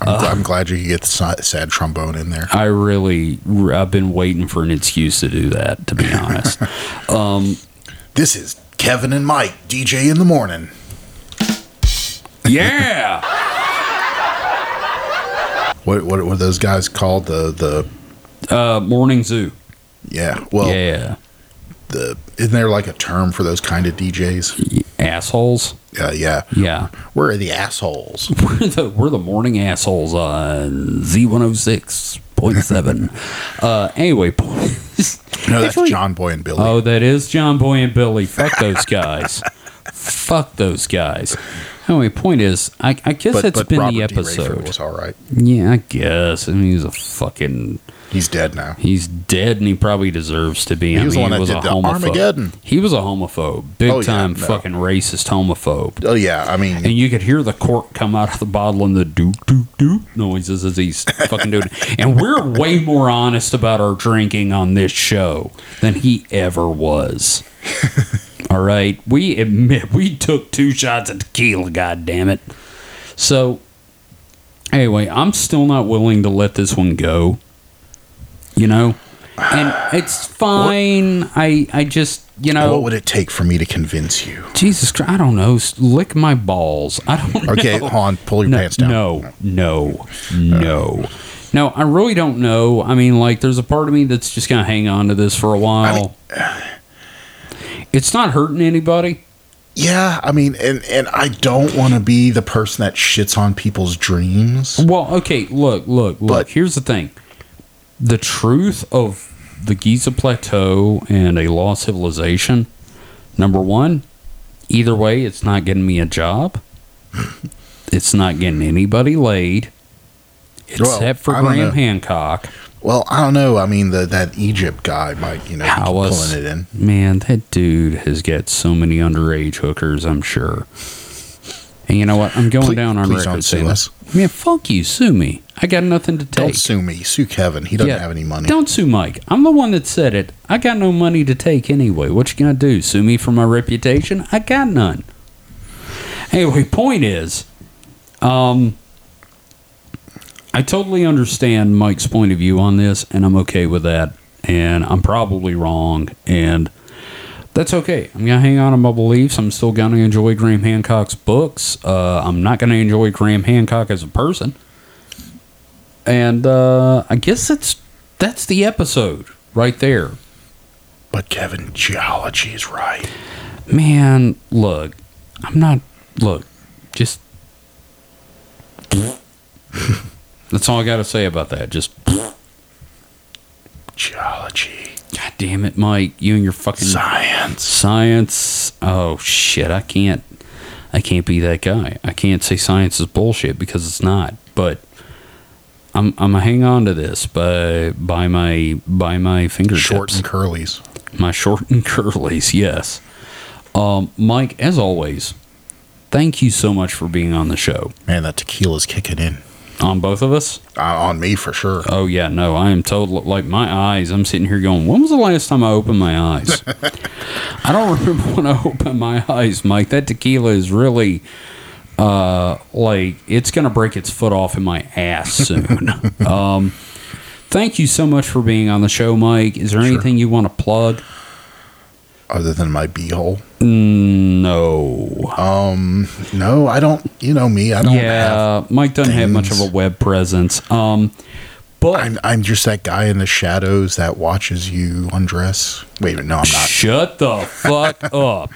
Speaker 3: i'm, I'm glad you could get the sad trombone in there
Speaker 2: I really, I've been waiting for an excuse to do that, to be honest. *laughs* um,
Speaker 3: this is kevin and mike dj in the morning
Speaker 2: yeah. *laughs*
Speaker 3: what what were those guys called the the
Speaker 2: Uh, morning zoo.
Speaker 3: yeah well
Speaker 2: yeah.
Speaker 3: the isn't there like a term for those kind of djs
Speaker 2: Assholes.
Speaker 3: uh, yeah
Speaker 2: Yeah.
Speaker 3: where are the assholes *laughs*
Speaker 2: We're the we're the morning assholes on Z one hundred six point seven. *laughs* Uh, anyway,
Speaker 3: no that's
Speaker 2: Actually-
Speaker 3: john boy and billy
Speaker 2: Oh, that is John Boy and Billy. Fuck those guys. *laughs* Fuck those guys. Anyway, point is, I, I guess
Speaker 3: But,
Speaker 2: that's
Speaker 3: but
Speaker 2: been
Speaker 3: Robert
Speaker 2: the. Episode.
Speaker 3: was all right.
Speaker 2: yeah, I guess. I mean, he's a fucking.
Speaker 3: He's dead now.
Speaker 2: He's dead, and he probably deserves to be.
Speaker 3: He
Speaker 2: I
Speaker 3: was the
Speaker 2: mean,
Speaker 3: one
Speaker 2: he
Speaker 3: that
Speaker 2: was
Speaker 3: did
Speaker 2: a
Speaker 3: the
Speaker 2: homophobe.
Speaker 3: Armageddon.
Speaker 2: He was a homophobe, big
Speaker 3: Oh, yeah,
Speaker 2: time
Speaker 3: no.
Speaker 2: fucking racist homophobe.
Speaker 3: Oh yeah, I mean,
Speaker 2: And you could hear the cork come out of the bottle and the doop doop doop noises as he's fucking doing it. And we're way more honest about our drinking on this show than he ever was. *laughs* All right, we admit we took two shots of tequila. God damn it! So anyway, I'm still not willing to let this one go. You know, and it's *sighs* fine. I I just you know
Speaker 3: what would it take for me to convince you?
Speaker 2: Jesus Christ, I don't know. Lick my balls. I don't
Speaker 3: Okay,
Speaker 2: know.
Speaker 3: hold on, pull your
Speaker 2: no,
Speaker 3: pants down.
Speaker 2: No, no, no. Uh. No, I really don't know. I mean, like, there's a part of me that's just going to hang on to this for a while. Uh, it's not hurting anybody.
Speaker 3: Yeah, I mean, and and I don't want to be the person that shits on people's dreams.
Speaker 2: Well, okay, look, look, look.
Speaker 3: But-
Speaker 2: Here's the thing the truth of the Giza Plateau and a lost civilization, number one, either way, it's not getting me a job. *laughs* it's not getting anybody laid. Except for Graham
Speaker 3: know.
Speaker 2: Hancock.
Speaker 3: Well, I don't know. I mean, the that Egypt guy might, you know, be
Speaker 2: Hawass
Speaker 3: pulling it in.
Speaker 2: man? That dude has got so many underage hookers. I'm sure. And you know what? I'm going
Speaker 3: Please-
Speaker 2: down on record
Speaker 3: don't sue
Speaker 2: saying
Speaker 3: us.
Speaker 2: this. Man, fuck you. Sue me. I got nothing to take.
Speaker 3: Don't sue me. Sue Kevin. He doesn't
Speaker 2: Yeah,
Speaker 3: have any money.
Speaker 2: Don't sue Mike. I'm the one that said it. I got no money to take anyway. What you gonna do? Sue me for my reputation? I got none. Anyway, point is, um, I totally understand Mike's point of view on this, and I'm okay with that. And I'm probably wrong, and that's okay. I'm gonna hang on to my beliefs. I'm still gonna enjoy Graham Hancock's books. Uh, I'm not gonna enjoy Graham Hancock as a person. And uh, I guess that's that's the episode right there.
Speaker 3: But Kevin, geology is right.
Speaker 2: Man, look, I'm not. Look, just. *laughs* that's all I got to say about that. Just.
Speaker 3: Geology,
Speaker 2: God damn it, Mike! You and your fucking
Speaker 3: science.
Speaker 2: science. Oh shit! I can't. I can't be that guy. I can't say science is bullshit because it's not. But I'm I'm gonna hang on to this by by my by my fingertips.
Speaker 3: Short and curlies.
Speaker 2: my short and *laughs* curlies. Yes. Um, Mike, as always, thank you so much for being on the show.
Speaker 3: Man, that tequila's kicking in.
Speaker 2: On both of us.
Speaker 3: Uh, on me for sure.
Speaker 2: Oh yeah, no, I am total like my eyes. I'm sitting here going, when was the last time I opened my eyes? *laughs* I don't remember *laughs* when I opened my eyes, Mike. That tequila is really uh like it's gonna break its foot off in my ass soon. *laughs* um thank you so much for being on the show, Mike. Is there
Speaker 3: Sure.
Speaker 2: anything you want to plug?
Speaker 3: Other than my beehole.
Speaker 2: No.
Speaker 3: Um, no, I don't. You know me. I don't.
Speaker 2: Yeah, Mike doesn't things. have much of a web presence. Um, but
Speaker 3: I'm, I'm just that guy in the shadows that watches you undress. Wait, no, I'm not.
Speaker 2: Shut the fuck *laughs* up.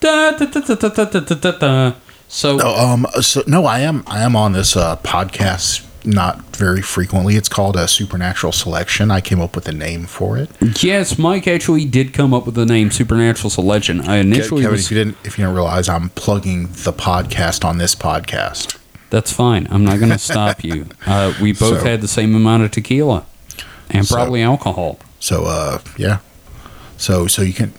Speaker 2: Da, da, da, so,
Speaker 3: no, um, so no, I am. I am on this uh, podcast not very frequently. It's called a Supernatural Selection. I came up with a name for it.
Speaker 2: yes, Mike actually did come up with the name Supernatural Selection. I initially
Speaker 3: Kevin,
Speaker 2: was,
Speaker 3: if you didn't if you didn't realize, I'm plugging the podcast on this podcast.
Speaker 2: that's fine. I'm not going to stop you. *laughs* Uh, we both
Speaker 3: So-
Speaker 2: had the same amount of tequila and
Speaker 3: So-
Speaker 2: probably alcohol.
Speaker 3: So, uh, yeah. So so you can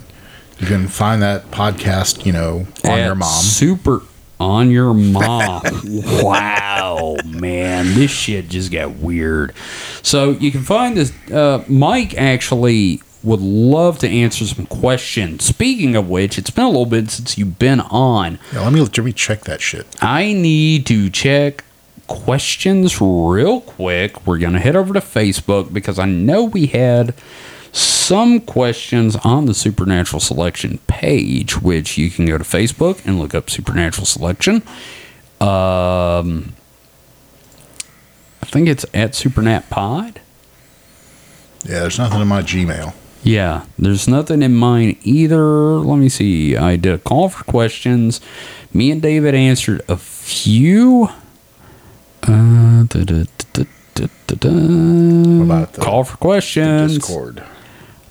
Speaker 3: you can find that podcast, you know, on
Speaker 2: At
Speaker 3: your mom.
Speaker 2: Super on your mom. *laughs* wow, man, this shit just got weird. So you can find this. Uh, Mike actually would love to answer some questions. Speaking of which, it's been a little bit since you've been on.
Speaker 3: Yeah, let me let me check that shit.
Speaker 2: I need to check questions real quick. We're going to head over to Facebook because I know we had some questions on the Supernatural Selection page, which you can go to Facebook and look up Supernatural Selection. Um, I think it's at Supernat Pod.
Speaker 3: Yeah, there's nothing in my Gmail.
Speaker 2: Yeah, there's nothing in mine either. Let me see. I did a call for questions. Me and David answered a few. Uh, da, da, da,
Speaker 3: about the-
Speaker 2: call for questions?
Speaker 3: Discord.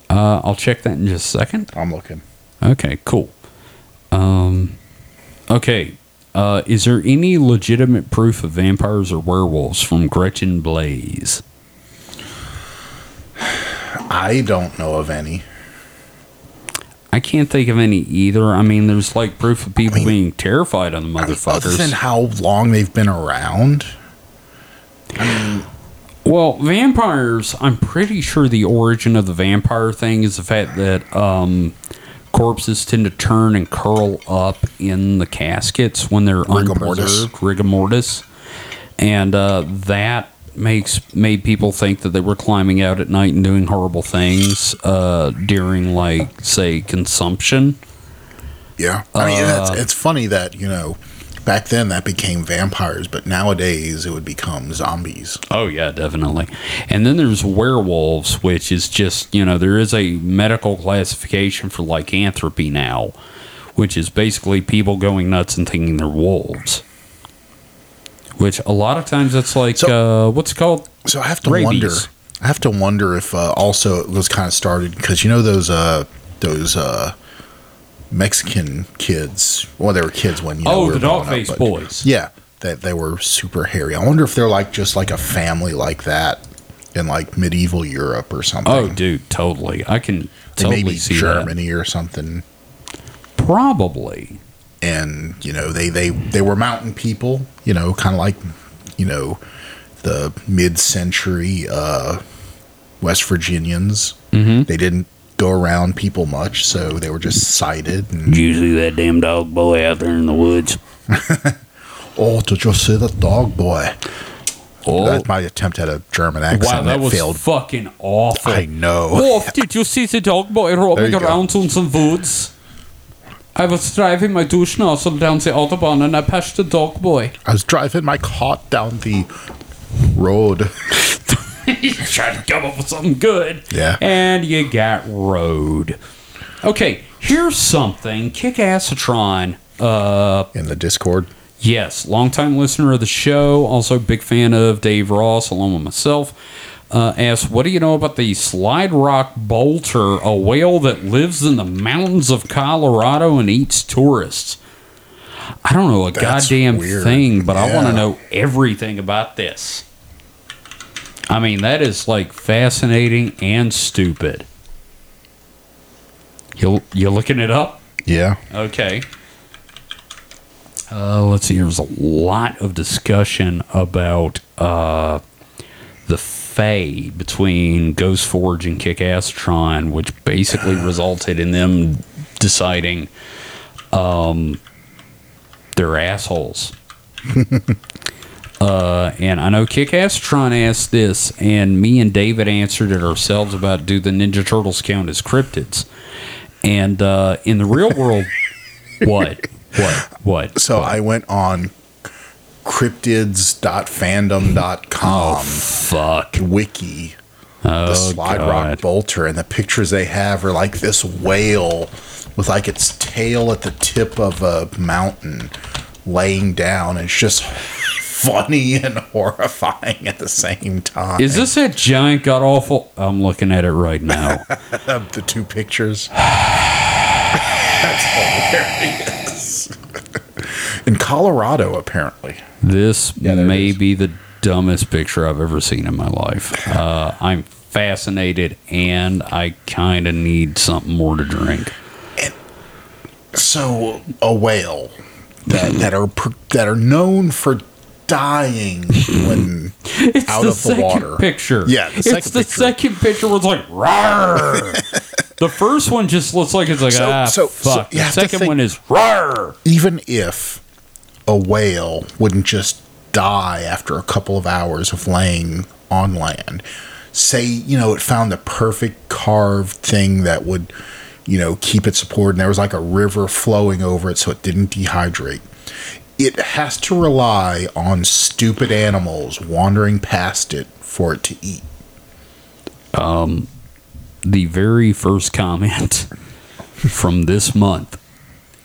Speaker 2: Uh, I'll check that in just a second.
Speaker 3: I'm looking.
Speaker 2: Okay, cool. Um, okay. Uh, is there any legitimate proof of vampires or werewolves from Gretchen Blaze?
Speaker 3: I don't know of any.
Speaker 2: I can't think of any either. I mean, there's like proof of people
Speaker 3: mean-
Speaker 2: being terrified of the
Speaker 3: I mean, other
Speaker 2: motherfuckers.
Speaker 3: than how long they've been around.
Speaker 2: Well, vampires, I'm pretty sure the origin of the vampire thing is the fact that um, corpses tend to turn and curl up in the caskets when they're
Speaker 3: Rigor
Speaker 2: unpreserved, rigor mortis. And uh, that makes made people think that they were climbing out at night and doing horrible things uh, during, like, say, consumption.
Speaker 3: Yeah, I mean,
Speaker 2: Uh,
Speaker 3: it's, it's funny that you know, back then that became vampires, but nowadays it would become zombies.
Speaker 2: Oh yeah, definitely. And then there's werewolves, which is just you know there is a medical classification for lycanthropy now, which is basically people going nuts and thinking they're wolves. Which a lot of times it's like uh, what's it called?
Speaker 3: So I have to
Speaker 2: Rabies.
Speaker 3: wonder. I have to wonder if uh, also it was kind of started because you know those uh, those uh, Mexican kids. Well, they were kids when you know
Speaker 2: Oh,
Speaker 3: we were
Speaker 2: the
Speaker 3: up,
Speaker 2: dog-faced boys.
Speaker 3: Yeah, that they were super hairy. I wonder if they're like just like a family like that in like medieval Europe or something.
Speaker 2: Oh, dude, totally. I can
Speaker 3: They
Speaker 2: totally
Speaker 3: maybe
Speaker 2: see that.
Speaker 3: Germany or something.
Speaker 2: Probably.
Speaker 3: and you know they they they were mountain people you know kind of like you know the mid-century uh west virginians
Speaker 2: Mhm.
Speaker 3: they didn't go around people much so they were just sighted and
Speaker 2: you see that damn dog boy out there in the woods? *laughs*
Speaker 3: oh did you see the dog boy
Speaker 2: Oh,
Speaker 3: that's my attempt at a german accent
Speaker 2: wow, that was
Speaker 3: failed
Speaker 2: fucking awful.
Speaker 3: i know
Speaker 2: Oh, did you see the dog boy roaming
Speaker 3: you go.
Speaker 2: around in some woods? I was driving my douche nozzle down the autobahn and I passed the dog boy.
Speaker 3: i was driving my cart down the road *laughs* *laughs*
Speaker 2: you tried to come up with something good.
Speaker 3: Yeah.
Speaker 2: And you got road. Okay, here's something. Kick Assatron. Uh,
Speaker 3: in the discord
Speaker 2: yes, longtime listener of the show, also big fan of Dave Ross, along with myself. Uh, asks, what do you know about the slide rock bolter, a whale that lives in the mountains of Colorado and eats tourists? I don't know a
Speaker 3: That's
Speaker 2: goddamn
Speaker 3: weird.
Speaker 2: thing, but I want to know everything about this. I mean, that is like fascinating and stupid. You you looking it up?
Speaker 3: yeah
Speaker 2: Okay. Uh, let's see. There's a lot of discussion about uh, the Fey between Ghost Forge and Kick Astron, which basically *sighs* resulted in them deciding um, they're assholes. *laughs* uh, and I know Kick Astron asked this, and me and David answered it ourselves about do the Ninja Turtles count as cryptids? And uh, in the real world, *laughs* what? What? What?
Speaker 3: so
Speaker 2: What?
Speaker 3: i went on cryptids.fandom.com
Speaker 2: fuck.
Speaker 3: wiki
Speaker 2: Oh,
Speaker 3: the slide
Speaker 2: God.
Speaker 3: rock bolter and the pictures they have are like this whale with like its tail at the tip of a mountain laying down it's just funny *laughs* and horrifying at the same time
Speaker 2: Is this that giant god awful? I'm looking at it right now. *laughs*
Speaker 3: the two pictures *sighs* that's hilarious in colorado apparently
Speaker 2: This
Speaker 3: Yeah,
Speaker 2: may be the dumbest picture I've ever seen in my life. Uh, I'm fascinated, and I kind of need something more to drink.
Speaker 3: And so a whale that, that are that are known for dying *laughs* when
Speaker 2: It's
Speaker 3: out
Speaker 2: the
Speaker 3: of the
Speaker 2: second
Speaker 3: water.
Speaker 2: picture.
Speaker 3: Yeah, the
Speaker 2: it's
Speaker 3: second
Speaker 2: the
Speaker 3: picture.
Speaker 2: second picture where it's like rawr. *laughs* the first one just looks like it's like
Speaker 3: So-
Speaker 2: ah
Speaker 3: so- so
Speaker 2: fuck.
Speaker 3: you
Speaker 2: the second
Speaker 3: think-
Speaker 2: one is rawr.
Speaker 3: even if a whale wouldn't just die after a couple of hours of laying on land, say, you know, it found the perfect carved thing that would, you know, keep it supported, and there was like a river flowing over it so it didn't dehydrate. It has to rely on stupid animals wandering past it for it to eat.
Speaker 2: the very first comment *laughs* from this month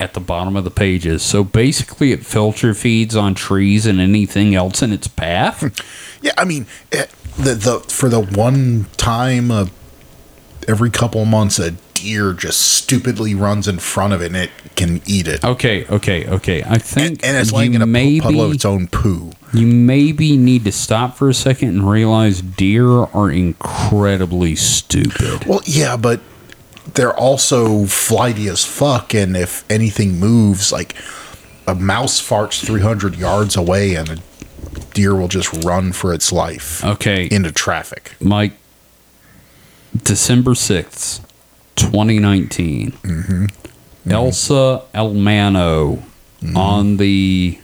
Speaker 2: at the bottom of the page is so basically it filter feeds on trees and anything else in its path. *laughs*
Speaker 3: Yeah, I mean, eh, the the for the one time uh, every couple of months a deer just stupidly runs in front of it and it can eat it.
Speaker 2: Okay, okay, okay. I think
Speaker 3: and, and it's
Speaker 2: you
Speaker 3: laying in a
Speaker 2: maybe,
Speaker 3: puddle of its own poo.
Speaker 2: You maybe need to stop for a second and realize deer are incredibly stupid.
Speaker 3: Well, yeah, but they're also flighty as fuck, and if anything moves, like a mouse farts 300 yards away, and a deer will just run for its life
Speaker 2: Okay,
Speaker 3: into traffic.
Speaker 2: Mike, December 6th, 2019.
Speaker 3: Mm-hmm.
Speaker 2: Elsa Elmano on the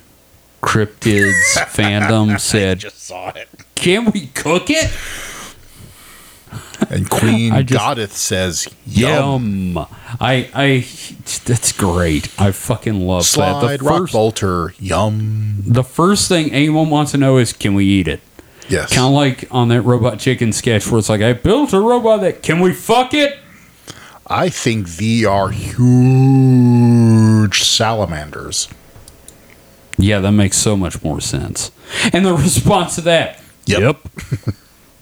Speaker 2: Cryptids *laughs* fandom said, I just
Speaker 3: saw it.
Speaker 2: Can we cook it?
Speaker 3: And Queen *laughs*
Speaker 2: I just-
Speaker 3: Goddeth says, "Yum."
Speaker 2: Yum. I, I, that's great. I fucking love that.
Speaker 3: Slide,
Speaker 2: The
Speaker 3: rock
Speaker 2: first,
Speaker 3: bolter, yum.
Speaker 2: the first thing anyone wants to know is, can we eat it?
Speaker 3: Yes.
Speaker 2: Kind of like on that Robot Chicken sketch where it's like, I built a robot that, can we fuck it?
Speaker 3: I think they are huge salamanders.
Speaker 2: Yeah, that makes so much more sense. And the response to that,
Speaker 3: Yep.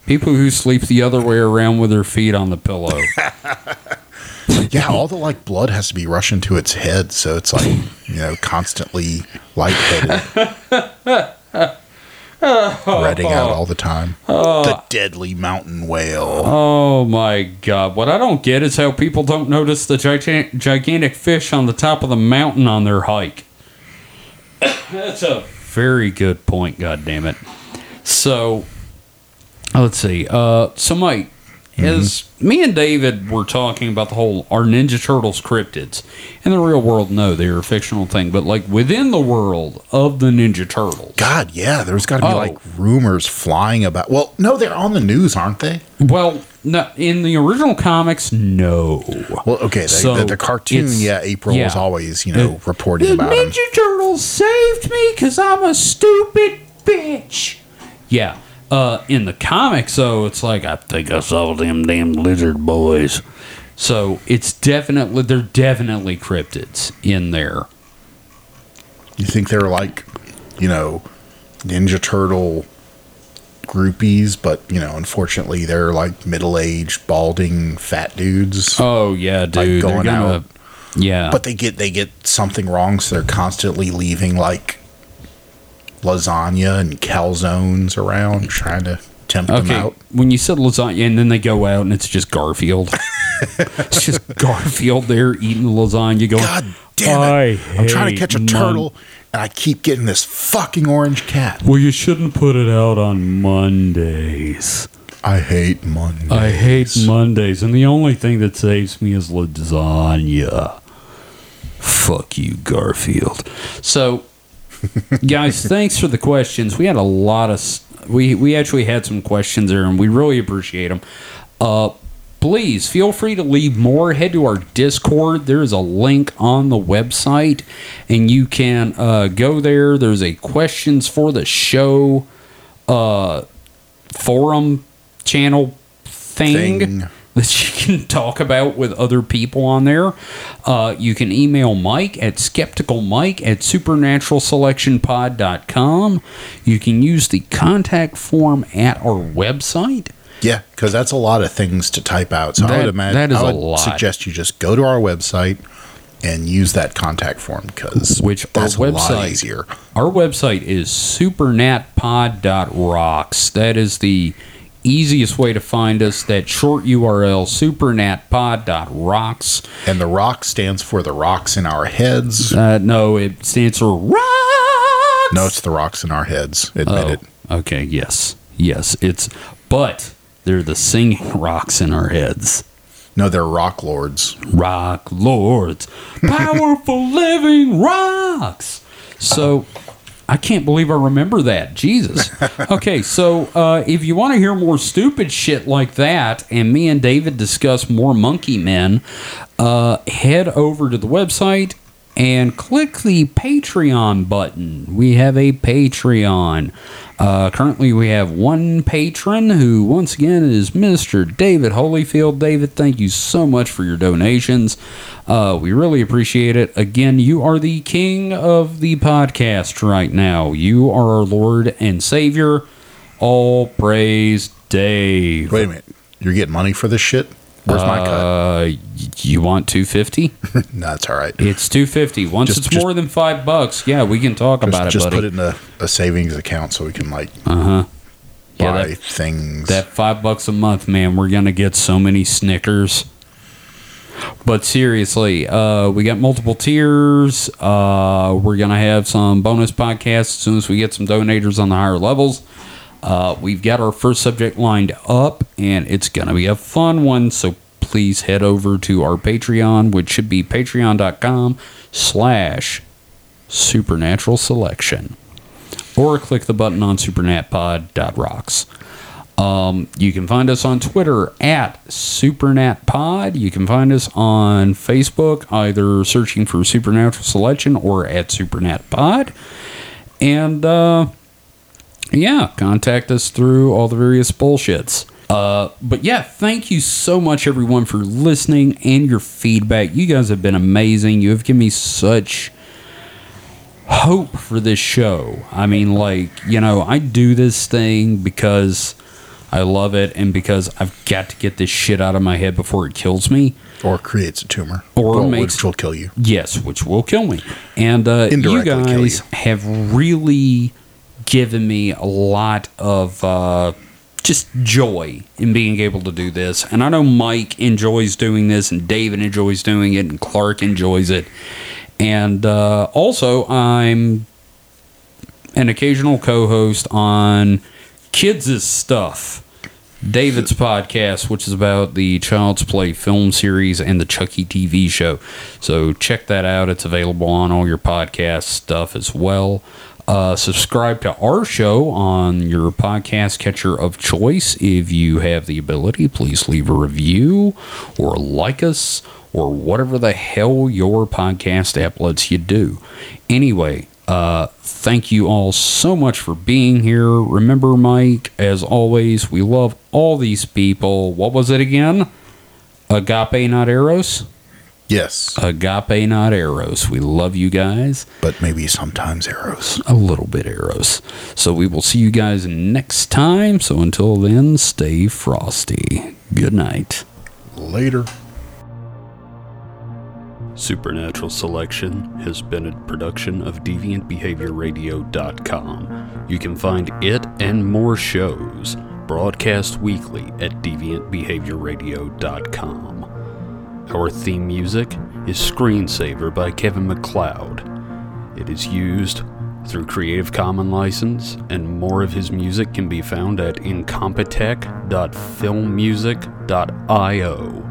Speaker 2: People who sleep the other way around with their feet on the pillow. *laughs*
Speaker 3: Yeah, all the like blood has to be rushing to its head, so it's like you know constantly lightheaded, *laughs* *laughs* redding out all the time. *laughs* the deadly mountain whale.
Speaker 2: oh my god. What I don't get is how people don't notice the gigan- gigantic fish on the top of the mountain on their hike. *coughs* That's a very good point, god damn it. So let's see. Uh so Mike, as mm-hmm. me and David were talking about the whole are Ninja Turtles cryptids. In the real world, no, they're a fictional thing. But like within the world of the Ninja Turtles.
Speaker 3: God, yeah, there's got to be
Speaker 2: Oh.
Speaker 3: like rumors flying about. Well, no, they're on the news, aren't they?
Speaker 2: Well, no, in the original comics, no.
Speaker 3: Well, okay, the,
Speaker 2: So,
Speaker 3: the, the cartoon, yeah, April
Speaker 2: yeah.
Speaker 3: was always you know
Speaker 2: The-
Speaker 3: reporting
Speaker 2: The
Speaker 3: about them.
Speaker 2: Ninja Turtles saved me because I'm a stupid bitch. Yeah. Uh, in the comics, though, it's like I think I saw them damn lizard boys. So it's definitely they're definitely cryptids in there.
Speaker 3: You think they're like, you know, Ninja Turtle groupies, but you know, unfortunately, they're like middle-aged, balding, fat dudes.
Speaker 2: Oh yeah, dude.
Speaker 3: going
Speaker 2: gonna,
Speaker 3: out.
Speaker 2: Yeah.
Speaker 3: But they get they get something wrong, so they're constantly leaving like lasagna and calzones around, trying to tempt them out.
Speaker 2: when you said lasagna, and then they go out and it's just Garfield. *laughs* it's just Garfield there eating the lasagna, going,
Speaker 3: God damn it!
Speaker 2: I
Speaker 3: I'm trying to catch a
Speaker 2: mon-
Speaker 3: turtle, and I keep getting this fucking orange cat.
Speaker 2: Well, you shouldn't put it out on Mondays.
Speaker 3: I hate Monday.
Speaker 2: I hate Mondays, and the only thing that saves me is lasagna. Fuck you, Garfield. So, guys, thanks for the questions. We had a lot of we we actually had some questions there, and we really appreciate them. Uh, please feel free to leave more. Head to our Discord. There is a link on the website, and you can uh, go there. There's a questions for the show uh, forum channel thing,
Speaker 3: Thing.
Speaker 2: That you can talk about with other people on there. Uh, you can email Mike at skepticalmike at supernaturalselectionpod.com. You can use the contact form at our website.
Speaker 3: Yeah, because that's a lot of things to type out. So I would imagine
Speaker 2: that is
Speaker 3: I
Speaker 2: a
Speaker 3: would
Speaker 2: lot.
Speaker 3: suggest you just go to our website and use that contact form because
Speaker 2: Which our
Speaker 3: that's a lot easier.
Speaker 2: Our website is supernatpod.rocks. That is the easiest way to find us. That short URL, supernatpod.rocks.
Speaker 3: And the rock stands for the rocks in our heads.
Speaker 2: Uh, no, it stands for rocks.
Speaker 3: No, it's the rocks in our heads. Admit
Speaker 2: Oh,
Speaker 3: it.
Speaker 2: okay. Yes. Yes. It's, but they're the singing *laughs* rocks in our heads.
Speaker 3: No, they're rock lords.
Speaker 2: Rock lords, *laughs* powerful living rocks. So, I can't believe I remember that. Jesus. *laughs* Okay, so uh, if you want to hear more stupid shit like that, and me and David discuss more monkey men, uh, head over to the website and click the Patreon button. We have a Patreon. Uh, currently, we have one patron who, once again, is Mr. David Holyfield. David, thank you so much for your donations. Uh, we really appreciate it. Again, you are the king of the podcast right now. You are our Lord and Savior. All praise Dave.
Speaker 3: Wait a minute. You're getting money for this shit? Where's my cut?
Speaker 2: Uh, you want 250? *laughs*
Speaker 3: No, that's all right.
Speaker 2: It's 250. Once
Speaker 3: Just-
Speaker 2: it's
Speaker 3: just-
Speaker 2: more than 5 bucks, yeah, we can talk
Speaker 3: Just,
Speaker 2: about it,
Speaker 3: just
Speaker 2: buddy.
Speaker 3: put it in a, a savings account so we can like
Speaker 2: uh-huh. Yeah,
Speaker 3: buy
Speaker 2: that,
Speaker 3: things.
Speaker 2: that 5 bucks a month, man, we're going to get so many Snickers. But seriously, uh, we got multiple tiers. Uh, we're going to have some bonus podcasts as soon as we get some donators on the higher levels. Uh, we've got our first subject lined up, and it's going to be a fun one. So please head over to our Patreon, which should be patreon.com slash supernatural selection. Or click the button on supernatpod.rocks. Um, you can find us on Twitter at SupernatPod. You can find us on Facebook, either searching for Supernatural Selection or at SupernatPod. And uh, yeah, contact us through all the various bullshits. Uh, but yeah, thank you so much, everyone, for listening and your feedback. You guys have been amazing. You have given me such hope for this show. I mean, like, you know, I do this thing because I love it and because I've got to get this shit out of my head before it kills me.
Speaker 3: or creates a tumor.
Speaker 2: Or
Speaker 3: Well,
Speaker 2: makes-
Speaker 3: which will kill you.
Speaker 2: Yes, which will kill me. And uh, you guys
Speaker 3: you.
Speaker 2: have really given me a lot of uh, just joy in being able to do this. And I know Mike enjoys doing this, and David enjoys doing it, and Clark enjoys it. And uh, also, I'm an occasional co host on Kids' Stuff. David's podcast, which is about the Child's Play film series and the Chucky TV show. So check that out. It's available on all your podcast stuff as well. Uh, subscribe to our show on your podcast catcher of choice. If you have the ability, please leave a review or like us or whatever the hell your podcast app lets you do. Anyway, uh, thank you all so much for being here. Remember, Mike, as always, we love all these people. What was it again? Agape, not Eros?
Speaker 3: Yes,
Speaker 2: Agape, not Eros. We love you guys.
Speaker 3: but maybe sometimes arrows.
Speaker 2: A little bit Eros. So we will see you guys next time. So until then, stay frosty. Good night.
Speaker 3: Later.
Speaker 1: Supernatural Selection has been a production of DeviantBehaviorRadio.com. You can find it and more shows broadcast weekly at DeviantBehaviorRadio.com. Our theme music is Screensaver by Kevin MacLeod. It is used through Creative Commons license, and more of his music can be found at incompetech.filmmusic.io.